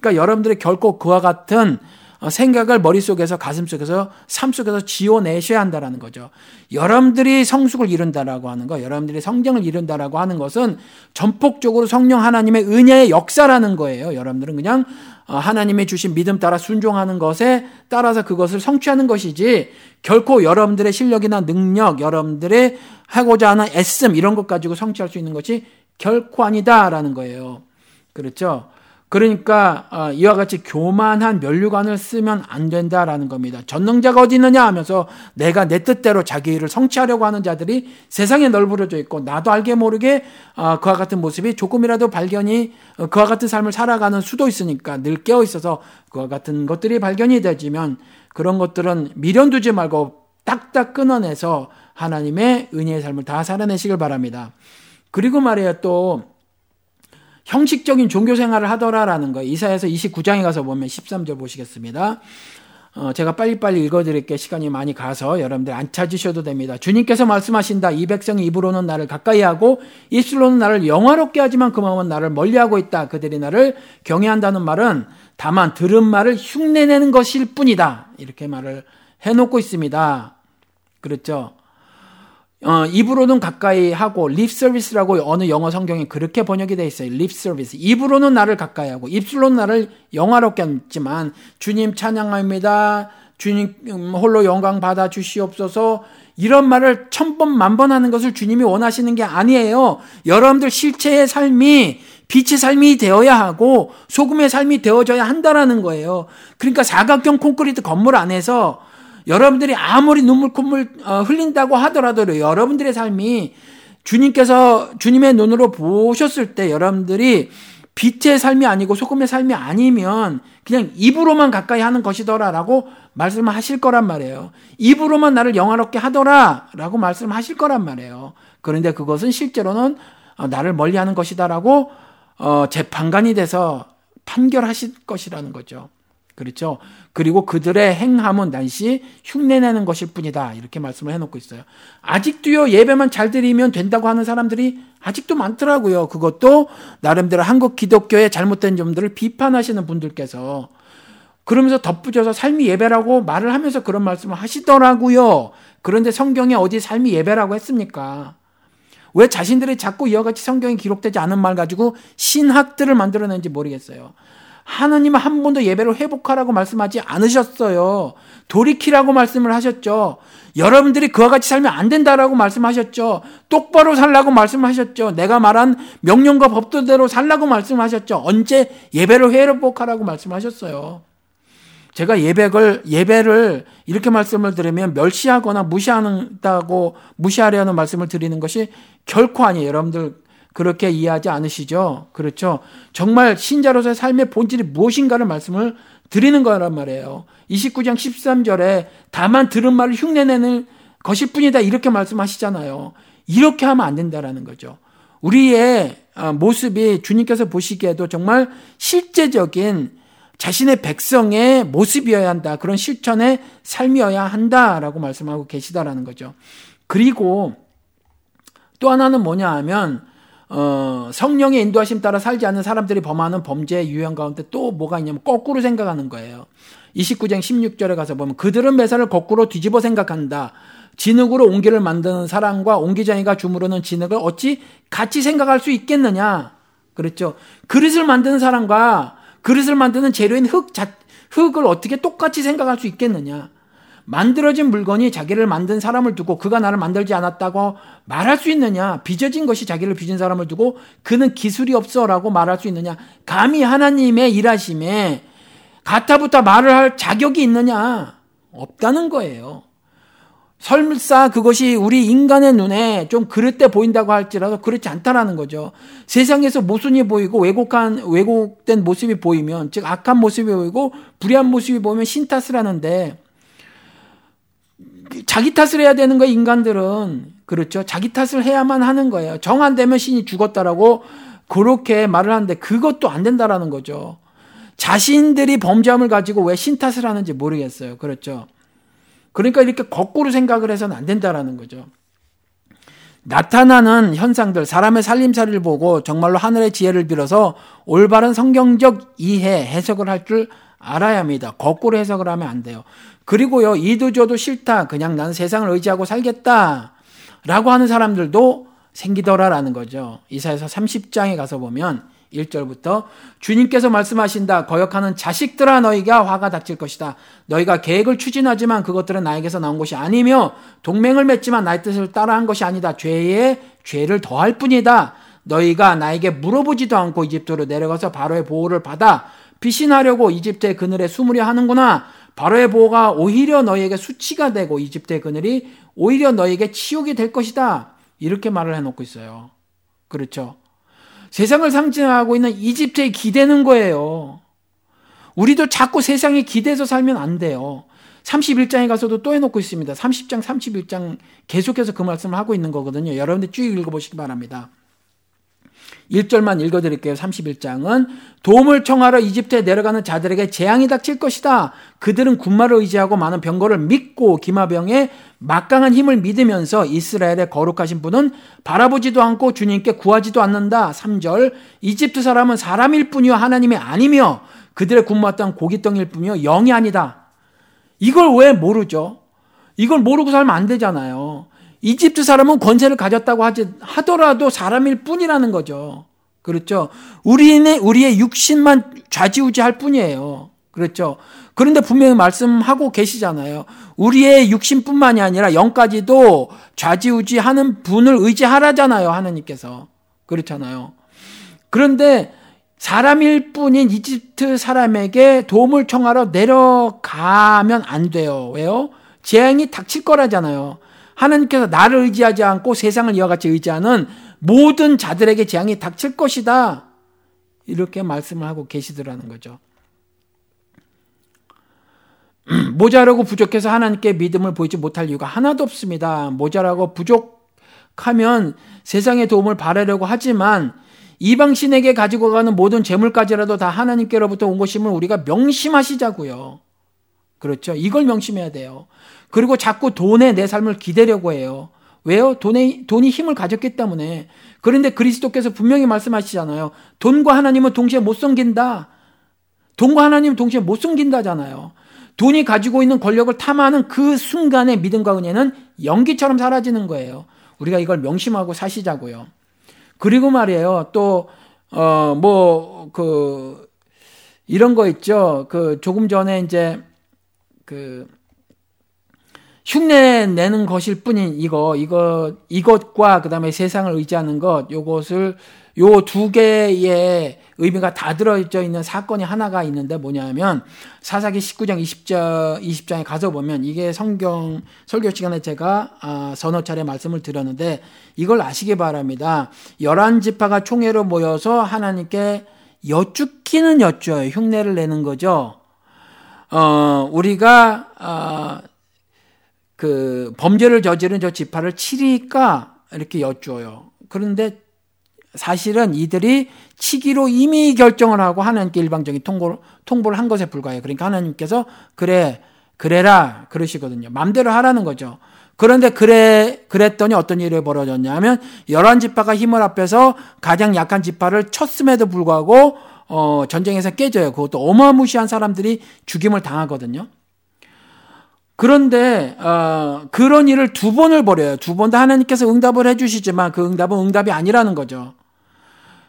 [SPEAKER 1] 그러니까 여러분들이 결코 그와 같은 어, 생각을 머릿속에서 가슴속에서 삶속에서 지워내셔야 한다라는 거죠. 여러분들이 성숙을 이룬다라고 하는 거, 여러분들이 성경을 이룬다라고 하는 것은 전폭적으로 성령 하나님의 은혜의 역사라는 거예요. 여러분들은 그냥 어, 하나님의 주신 믿음 따라 순종하는 것에 따라서 그것을 성취하는 것이지 결코 여러분들의 실력이나 능력, 여러분들의 하고자 하는 애씀 이런 것 가지고 성취할 수 있는 것이 결코 아니다라는 거예요. 그렇죠? 그러니까 어, 이와 같이 교만한 면류관을 쓰면 안 된다라는 겁니다. 전능자가 어디 있느냐 하면서 내가 내 뜻대로 자기 일을 성취하려고 하는 자들이 세상에 널브러져 있고 나도 알게 모르게 어, 그와 같은 모습이 조금이라도 발견이 어, 그와 같은 삶을 살아가는 수도 있으니까 늘 깨어 있어서 그와 같은 것들이 발견이 되지만 그런 것들은 미련 두지 말고 딱딱 끊어내서 하나님의 은혜의 삶을 다 살아내시길 바랍니다. 그리고 말이에요 또 형식적인 종교 생활을 하더라라는 거예요. 이사에서 29장에 가서 보면 13절 보시겠습니다. 어, 제가 빨리빨리 읽어드릴게 시간이 많이 가서 여러분들 안 찾으셔도 됩니다. 주님께서 말씀하신다. 이 백성이 입으로는 나를 가까이 하고 입술로는 나를 영화롭게 하지만 그 마음은 나를 멀리하고 있다. 그들이 나를 경외한다는 말은 다만 들은 말을 흉내내는 것일 뿐이다. 이렇게 말을 해놓고 있습니다. 그렇죠? 어, 입으로는 가까이 하고 립 서비스라고 어느 영어 성경에 그렇게 번역이 되어 있어요. 립 서비스. 입으로는 나를 가까이 하고 입술로는 나를 영화롭게 했지만 주님 찬양합니다. 주님 음, 홀로 영광 받아 주시옵소서. 이런 말을 천번 만번 하는 것을 주님이 원하시는 게 아니에요. 여러분들 실체의 삶이 빛의 삶이 되어야 하고 소금의 삶이 되어져야 한다라는 거예요. 그러니까 사각형 콘크리트 건물 안에서 여러분들이 아무리 눈물 콧물 어, 흘린다고 하더라도 여러분들의 삶이 주님께서 주님의 눈으로 보셨을 때 여러분들이 빛의 삶이 아니고 소금의 삶이 아니면 그냥 입으로만 가까이 하는 것이더라라고 말씀하실 거란 말이에요. 입으로만 나를 영화롭게 하더라라고 말씀하실 거란 말이에요. 그런데 그것은 실제로는 어, 나를 멀리하는 것이다라고 어, 재판관이 돼서 판결하실 것이라는 거죠. 그렇죠. 그리고 그들의 행함은 난시 흉내내는 것일 뿐이다. 이렇게 말씀을 해놓고 있어요. 아직도요, 예배만 잘 드리면 된다고 하는 사람들이 아직도 많더라고요. 그것도 나름대로 한국 기독교의 잘못된 점들을 비판하시는 분들께서 그러면서 덧붙여서 삶이 예배라고 말을 하면서 그런 말씀을 하시더라고요. 그런데 성경에 어디 삶이 예배라고 했습니까? 왜 자신들이 자꾸 이와 같이 성경에 기록되지 않은 말 가지고 신학들을 만들어낸지 모르겠어요. 하나님은 한 번도 예배를 회복하라고 말씀하지 않으셨어요. 돌이키라고 말씀을 하셨죠. 여러분들이 그와 같이 살면 안 된다라고 말씀하셨죠. 똑바로 살라고 말씀하셨죠. 내가 말한 명령과 법도대로 살라고 말씀하셨죠. 언제 예배를 회복하라고 말씀하셨어요. 제가 예배를 예배를 이렇게 말씀을 들으면 멸시하거나 무시한다고 무시하려는 말씀을 드리는 것이 결코 아니에요. 여러분들 그렇게 이해하지 않으시죠? 그렇죠? 정말 신자로서의 삶의 본질이 무엇인가를 말씀을 드리는 거란 말이에요. 29장 13절에 다만 들은 말을 흉내내는 것일 뿐이다. 이렇게 말씀하시잖아요. 이렇게 하면 안 된다라는 거죠. 우리의 아, 모습이 주님께서 보시기에도 정말 실제적인 자신의 백성의 모습이어야 한다. 그런 실천의 삶이어야 한다라고 말씀하고 계시다라는 거죠. 그리고 또 하나는 뭐냐 하면 어, 성령의 인도하심 따라 살지 않는 사람들이 범하는 범죄의 유형 가운데 또 뭐가 있냐면 거꾸로 생각하는 거예요. 29장 16절에 가서 보면 그들은 매사를 거꾸로 뒤집어 생각한다. 진흙으로 옹기를 만드는 사람과 옹기장이가 주무르는 진흙을 어찌 같이 생각할 수 있겠느냐? 그랬죠. 그릇을 만드는 사람과 그릇을 만드는 재료인 흙, 자, 흙을 어떻게 똑같이 생각할 수 있겠느냐? 만들어진 물건이 자기를 만든 사람을 두고 그가 나를 만들지 않았다고 말할 수 있느냐? 빚어진 것이 자기를 빚은 사람을 두고 그는 기술이 없어라고 말할 수 있느냐? 감히 하나님의 일하심에 가타부터 말을 할 자격이 있느냐? 없다는 거예요. 설사 그것이 우리 인간의 눈에 좀 그릇돼 보인다고 할지라도 그렇지 않다라는 거죠. 세상에서 모순이 보이고 왜곡한 왜곡된 모습이 보이면 즉 악한 모습이 보이고 불의한 모습이 보이면 신탓을 하는데 자기 탓을 해야 되는 거예요, 인간들은. 그렇죠. 자기 탓을 해야만 하는 거예요. 정 안 되면 신이 죽었다라고 그렇게 말을 하는데 그것도 안 된다라는 거죠. 자신들이 범죄함을 가지고 왜 신 탓을 하는지 모르겠어요. 그렇죠. 그러니까 이렇게 거꾸로 생각을 해서는 안 된다라는 거죠. 나타나는 현상들, 사람의 살림살이를 보고 정말로 하늘의 지혜를 빌어서 올바른 성경적 이해, 해석을 할 줄 알아야 합니다. 거꾸로 해석을 하면 안 돼요. 그리고요, 이도저도 싫다. 그냥 난 세상을 의지하고 살겠다. 라고 하는 사람들도 생기더라라는 거죠. 이사에서 30장에 가서 보면 1절부터 주님께서 말씀하신다. 거역하는 자식들아 너희가 화가 닥칠 것이다. 너희가 계획을 추진하지만 그것들은 나에게서 나온 것이 아니며 동맹을 맺지만 나의 뜻을 따라한 것이 아니다. 죄에 죄를 더할 뿐이다. 너희가 나에게 물어보지도 않고 이집트로 내려가서 바로의 보호를 받아 피신하려고 이집트의 그늘에 숨으려 하는구나. 바로의 보호가 오히려 너희에게 수치가 되고 이집트의 그늘이 오히려 너희에게 치욕이 될 것이다. 이렇게 말을 해놓고 있어요. 그렇죠. 세상을 상징하고 있는 이집트에 기대는 거예요. 우리도 자꾸 세상에 기대서 살면 안 돼요. 31장에 가서도 또 해놓고 있습니다. 30장, 31장 계속해서 그 말씀을 하고 있는 거거든요. 여러분들 쭉 읽어보시기 바랍니다. 1절만 읽어드릴게요. 31장은 도움을 청하러 이집트에 내려가는 자들에게 재앙이 닥칠 것이다. 그들은 군마를 의지하고 많은 병거를 믿고 기마병의 막강한 힘을 믿으면서 이스라엘의 거룩하신 분은 바라보지도 않고 주님께 구하지도 않는다. 3절 이집트 사람은 사람일 뿐이요 하나님이 아니며 그들의 군마 땅 고깃덩일 뿐이요 영이 아니다. 이걸 왜 모르죠? 이걸 모르고 살면 안 되잖아요. 이집트 사람은 권세를 가졌다고 하지 하더라도 사람일 뿐이라는 거죠. 그렇죠. 우리는 우리의 육신만 좌지우지할 뿐이에요. 그렇죠. 그런데 분명히 말씀하고 계시잖아요. 우리의 육신뿐만이 아니라 영까지도 좌지우지하는 분을 의지하라잖아요. 하나님께서. 그렇잖아요. 그런데 사람일 뿐인 이집트 사람에게 도움을 청하러 내려가면 안 돼요. 왜요? 재앙이 닥칠 거라잖아요. 하나님께서 나를 의지하지 않고 세상을 이와 같이 의지하는 모든 자들에게 재앙이 닥칠 것이다. 이렇게 말씀을 하고 계시더라는 거죠. 모자라고 부족해서 하나님께 믿음을 보이지 못할 이유가 하나도 없습니다. 모자라고 부족하면 세상의 도움을 바라려고 하지만 이방신에게 가지고 가는 모든 재물까지라도 다 하나님께로부터 온 것임을 우리가 명심하시자고요. 그렇죠. 이걸 명심해야 돼요. 그리고 자꾸 돈에 내 삶을 기대려고 해요. 왜요? 돈에, 돈이 힘을 가졌기 때문에. 그런데 그리스도께서 분명히 말씀하시잖아요. 돈과 하나님은 동시에 못 섬긴다. 돈과 하나님은 동시에 못 섬긴다잖아요. 돈이 가지고 있는 권력을 탐하는 그 순간의 믿음과 은혜는 연기처럼 사라지는 거예요. 우리가 이걸 명심하고 사시자고요. 그리고 말이에요. 또, 어, 뭐, 그, 이런 거 있죠. 그, 조금 전에 이제, 그, 흉내 내는 것일 뿐인 이거, 이거, 이것과 그 다음에 세상을 의지하는 것, 요것을, 요 두 개의 의미가 다 들어져 있는 사건이 하나가 있는데 뭐냐면, 사사기 19장 20장, 20장에 가서 보면 이게 성경, 설교 시간에 제가 아, 서너 차례 말씀을 드렸는데, 이걸 아시기 바랍니다. 열한 지파가 총회로 모여서 하나님께 여쭙기는 여쭈어요. 흉내를 내는 거죠. 어, 우리가, 어, 그 범죄를 저지른 저 지파를 치리까 이렇게 여쭈어요. 그런데 사실은 이들이 치기로 이미 결정을 하고 하나님께 일방적인 통보를, 통보를 한 것에 불과해요. 그러니까 하나님께서 그래, 그래라 그러시거든요. 맘대로 하라는 거죠. 그런데 그래, 그랬더니 어떤 일이 벌어졌냐면 열한 지파가 힘을 합해서 가장 약한 지파를 쳤음에도 불구하고 어, 전쟁에서 깨져요. 그것도 어마무시한 사람들이 죽임을 당하거든요. 그런데 어, 그런 일을 두 번을 벌여요. 두 번 다 하나님께서 응답을 해주시지만 그 응답은 응답이 아니라는 거죠.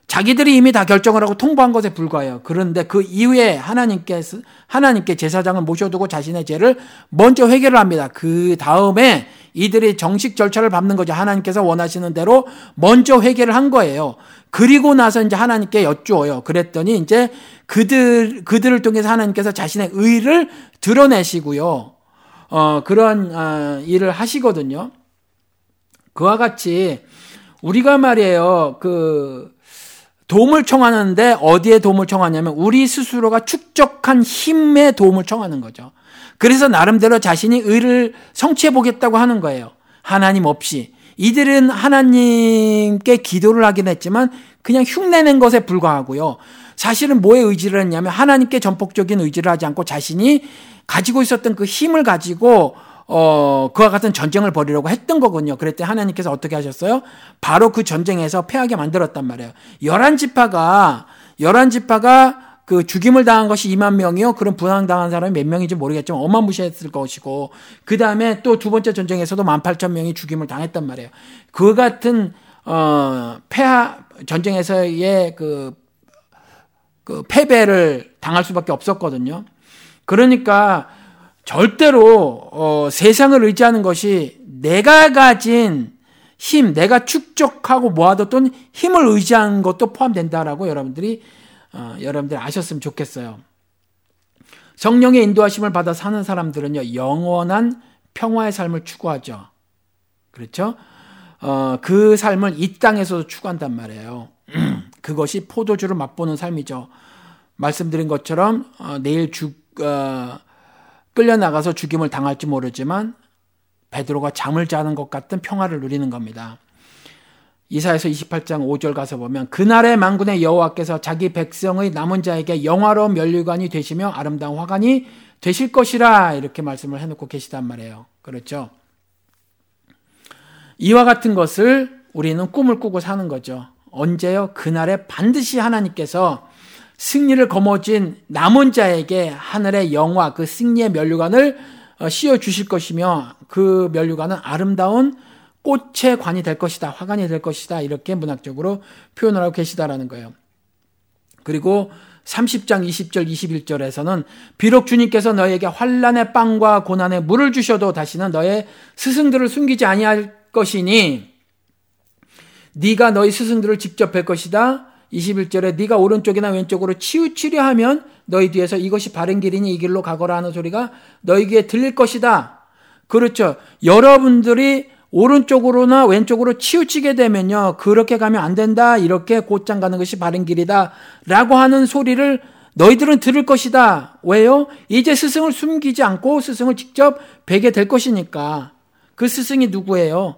[SPEAKER 1] 자기들이 이미 다 결정을 하고 통보한 것에 불과해요. 그런데 그 이후에 하나님께서 하나님께 제사장을 모셔두고 자신의 죄를 먼저 회개를 합니다. 그 다음에 이들이 정식 절차를 밟는 거죠. 하나님께서 원하시는 대로 먼저 회개를 한 거예요. 그리고 나서 이제 하나님께 여쭈어요. 그랬더니 이제 그들 그들을 통해서 하나님께서 자신의 의를 드러내시고요. 어, 그런 어, 일을 하시거든요. 그와 같이 우리가 말이에요. 그 도움을 청하는데 어디에 도움을 청하냐면 우리 스스로가 축적한 힘에 도움을 청하는 거죠. 그래서 나름대로 자신이 의를 성취해 보겠다고 하는 거예요. 하나님 없이. 이들은 하나님께 기도를 하긴 했지만 그냥 흉내낸 것에 불과하고요. 사실은 뭐에 의지를 했냐면 하나님께 전폭적인 의지를 하지 않고 자신이 가지고 있었던 그 힘을 가지고 어, 그와 같은 전쟁을 벌이려고 했던 거군요. 그랬더니 하나님께서 어떻게 하셨어요? 바로 그 전쟁에서 패하게 만들었단 말이에요. 열한 지파가, 열한 지파가 그 죽임을 당한 것이 2만 명이요. 그럼 부상당한 사람이 몇 명인지 모르겠지만 어마무시했을 것이고 그 다음에 또 두 번째 전쟁에서도 1만 8천 명이 죽임을 당했단 말이에요. 그 같은 어 폐하 전쟁에서의 그, 그 패배를 당할 수밖에 없었거든요. 그러니까 절대로 어, 세상을 의지하는 것이 내가 가진 힘, 내가 축적하고 모아뒀던 힘을 의지하는 것도 포함된다라고 여러분들이 어, 여러분들이 아셨으면 좋겠어요. 성령의 인도하심을 받아 사는 사람들은요 영원한 평화의 삶을 추구하죠. 그렇죠? 어, 그 삶을 이 땅에서도 추구한단 말이에요. 그것이 포도주를 맛보는 삶이죠. 말씀드린 것처럼 어, 내일 죽 어, 끌려 나가서 죽임을 당할지 모르지만 베드로가 잠을 자는 것 같은 평화를 누리는 겁니다. 이사에서 28장 5절 가서 보면 그날의 만군의 여호와께서 자기 백성의 남은 자에게 영화로운 면류관이 되시며 아름다운 화관이 되실 것이라 이렇게 말씀을 해놓고 계시단 말이에요. 그렇죠? 이와 같은 것을 우리는 꿈을 꾸고 사는 거죠. 언제요? 그날에 반드시 하나님께서 승리를 거머쥔 남은 자에게 하늘의 영화 그 승리의 면류관을 어, 씌워 주실 것이며 그 면류관은 아름다운 꽃의 관이 될 것이다. 화관이 될 것이다. 이렇게 문학적으로 표현을 하고 계시다라는 거예요. 그리고 30장 20절 21절에서는 비록 주님께서 너에게 환란의 빵과 고난의 물을 주셔도 다시는 너의 스승들을 숨기지 아니할 것이니 네가 너희 스승들을 직접 뵐 것이다. 21절에 네가 오른쪽이나 왼쪽으로 치우치려 하면 너희 뒤에서 이것이 바른 길이니 이 길로 가거라 하는 소리가 너희 귀에 들릴 것이다. 그렇죠. 여러분들이 오른쪽으로나 왼쪽으로 치우치게 되면요. 그렇게 가면 안 된다. 이렇게 곧장 가는 것이 바른 길이다. 라고 하는 소리를 너희들은 들을 것이다. 왜요? 이제 스승을 숨기지 않고 스승을 직접 뵈게 될 것이니까. 그 스승이 누구예요?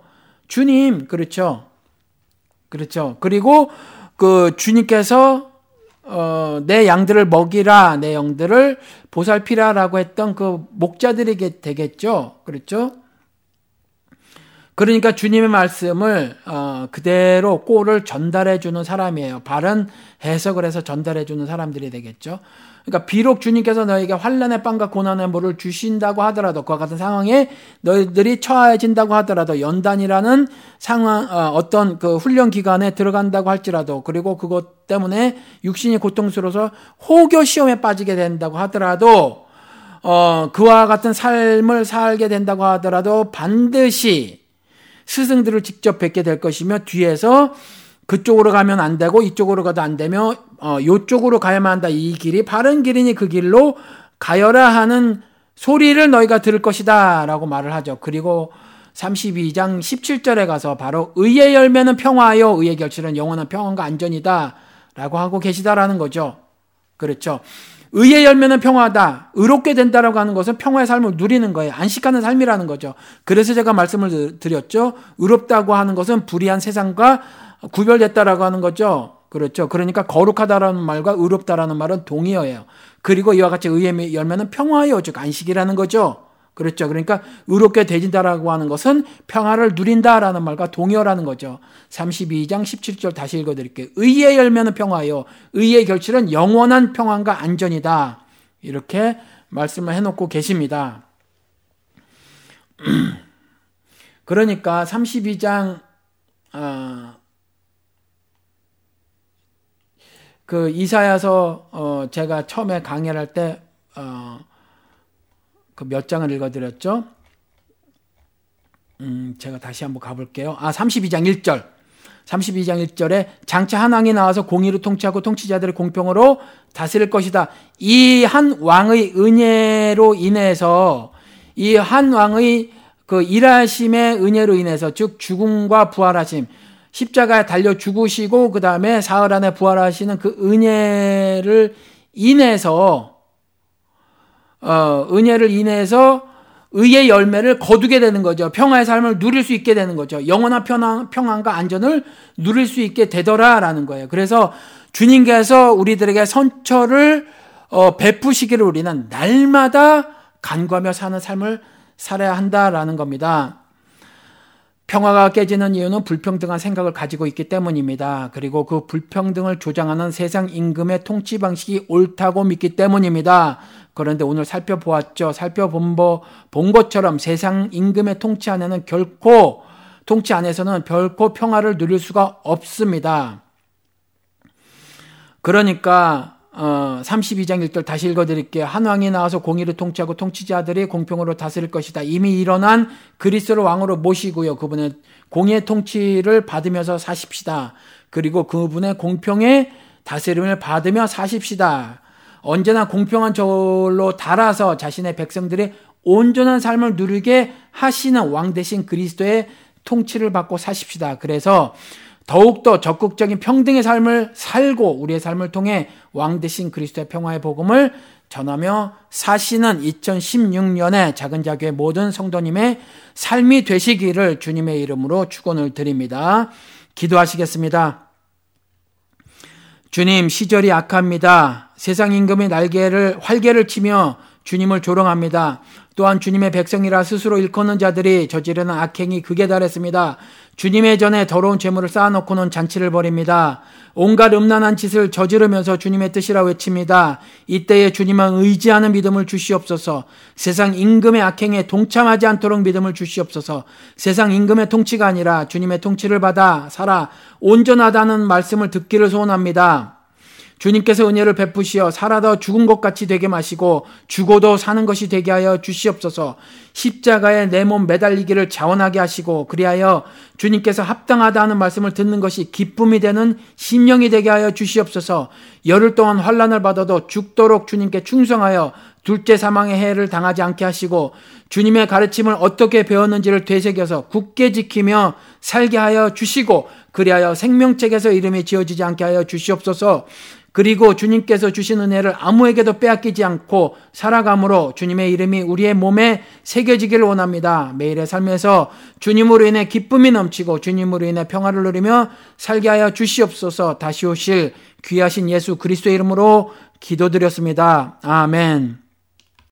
[SPEAKER 1] 주님. 그렇죠. 그렇죠. 그리고 그 주님께서 어, 내 양들을 먹이라, 내 영들을 보살피라라고 했던 그 목자들에게 되겠죠. 그렇죠? 그러니까 주님의 말씀을 어, 그대로 꼴을 전달해 주는 사람이에요. 바른 해석을 해서 전달해 주는 사람들이 되겠죠. 그러니까 비록 주님께서 너에게 환란의 빵과 고난의 물을 주신다고 하더라도 그와 같은 상황에 너희들이 처해진다고 하더라도 연단이라는 상황 어, 떤그 훈련 기간에 들어간다고 할지라도 그리고 그것 때문에 육신이 고통스러워서 호교 시험에 빠지게 된다고 하더라도 어 그와 같은 삶을 살게 된다고 하더라도 반드시 스승들을 직접 뵙게 될 것이며 뒤에서 그쪽으로 가면 안 되고 이쪽으로 가도 안 되며 어 요쪽으로 가야만 한다. 이 길이 바른 길이니 그 길로 가여라 하는 소리를 너희가 들을 것이다라고 말을 하죠. 그리고 32장 17절에 가서 바로 의의 열매는 평화요 의의 결실은 영원한 평안과 안전이다라고 하고 계시다라는 거죠. 그렇죠. 의의 열매는 평화다. 의롭게 된다라고 하는 것은 평화의 삶을 누리는 거예요. 안식하는 삶이라는 거죠. 그래서 제가 말씀을 드렸죠. 의롭다고 하는 것은 불의한 세상과 구별됐다라고 하는 거죠. 그렇죠. 그러니까 거룩하다라는 말과 의롭다라는 말은 동의어예요. 그리고 이와 같이 의의 열매는 평화요, 즉 안식이라는 거죠. 그렇죠. 그러니까 의롭게 되진다라고 하는 것은 평화를 누린다라는 말과 동의어라는 거죠. 32장 17절 다시 읽어 드릴게요. 의의 열매는 평화요. 의의 결실은 영원한 평안과 안전이다. 이렇게 말씀을 해 놓고 계십니다. 그러니까 32장 어, 그 이사야서 어 제가 처음에 강의를 할때 어 그 몇 장을 읽어드렸죠? 음, 제가 다시 한번 가볼게요. 아, 32장 1절. 32장 1절에 장차 한 왕이 나와서 공의로 통치하고 통치자들의 공평으로 다스릴 것이다. 이 한 왕의 은혜로 인해서 이 한 왕의 그 일하심의 은혜로 인해서 즉 죽음과 부활하심 십자가에 달려 죽으시고 그 다음에 사흘 안에 부활하시는 그 은혜를 인해서 어, 은혜를 인해서 의의 열매를 거두게 되는 거죠. 평화의 삶을 누릴 수 있게 되는 거죠. 영원한 평안, 평안과 안전을 누릴 수 있게 되더라라는 거예요. 그래서 주님께서 우리들에게 선처를 어, 베푸시기를 우리는 날마다 간과하며 사는 삶을 살아야 한다라는 겁니다. 평화가 깨지는 이유는 불평등한 생각을 가지고 있기 때문입니다. 그리고 그 불평등을 조장하는 세상 임금의 통치 방식이 옳다고 믿기 때문입니다. 그런데 오늘 살펴보았죠. 살펴본 본 것처럼 세상 임금의 통치 안에는 결코 통치 안에서는 결코 평화를 누릴 수가 없습니다. 그러니까 어, 32장 1절 다시 읽어드릴게요. 한 왕이 나와서 공의를 통치하고 통치자들이 공평으로 다스릴 것이다. 이미 일어난 그리스를 왕으로 모시고요. 그분의 공의의 통치를 받으면서 사십시다. 그리고 그분의 공평의 다스림을 받으며 사십시다. 언제나 공평한 절로 달아서 자신의 백성들이 온전한 삶을 누리게 하시는 왕 대신 그리스도의 통치를 받고 사십시다. 그래서 더욱더 적극적인 평등의 삶을 살고 우리의 삶을 통해 왕 대신 그리스도의 평화의 복음을 전하며 사시는 2016년에 작은 자교의 모든 성도님의 삶이 되시기를 주님의 이름으로 축원을 드립니다. 기도하시겠습니다. 주님 시절이 악합니다. 세상 임금의 날개를 활개를 치며 주님을 조롱합니다. 또한 주님의 백성이라 스스로 일컫는 자들이 저지르는 악행이 극에 달했습니다. 주님의 전에 더러운 재물을 쌓아놓고는 잔치를 벌입니다. 온갖 음란한 짓을 저지르면서 주님의 뜻이라 외칩니다. 이때에 주님은 의지하는 믿음을 주시옵소서. 세상 임금의 악행에 동참하지 않도록 믿음을 주시옵소서. 세상 임금의 통치가 아니라 주님의 통치를 받아 살아 온전하다는 말씀을 듣기를 소원합니다. 주님께서 은혜를 베푸시어 살아도 죽은 것 같이 되게 마시고 죽어도 사는 것이 되게 하여 주시옵소서. 십자가에 내 몸 매달리기를 자원하게 하시고 그리하여 주님께서 합당하다 는 말씀을 듣는 것이 기쁨이 되는 심령이 되게 하여 주시옵소서. 열흘 동안 환란을 받아도 죽도록 주님께 충성하여 둘째 사망의 해를 당하지 않게 하시고 주님의 가르침을 어떻게 배웠는지를 되새겨서 굳게 지키며 살게 하여 주시고 그리하여 생명책에서 이름이 지어지지 않게 하여 주시옵소서 그리고 주님께서 주신 은혜를 아무에게도 빼앗기지 않고 살아감으로 주님의 이름이 우리의 몸에 새겨지기를 원합니다. 매일의 삶에서 주님으로 인해 기쁨이 넘치고 주님으로 인해 평화를 누리며 살게 하여 주시옵소서 다시 오실 귀하신 예수 그리스도의 이름으로 기도드렸습니다. 아멘.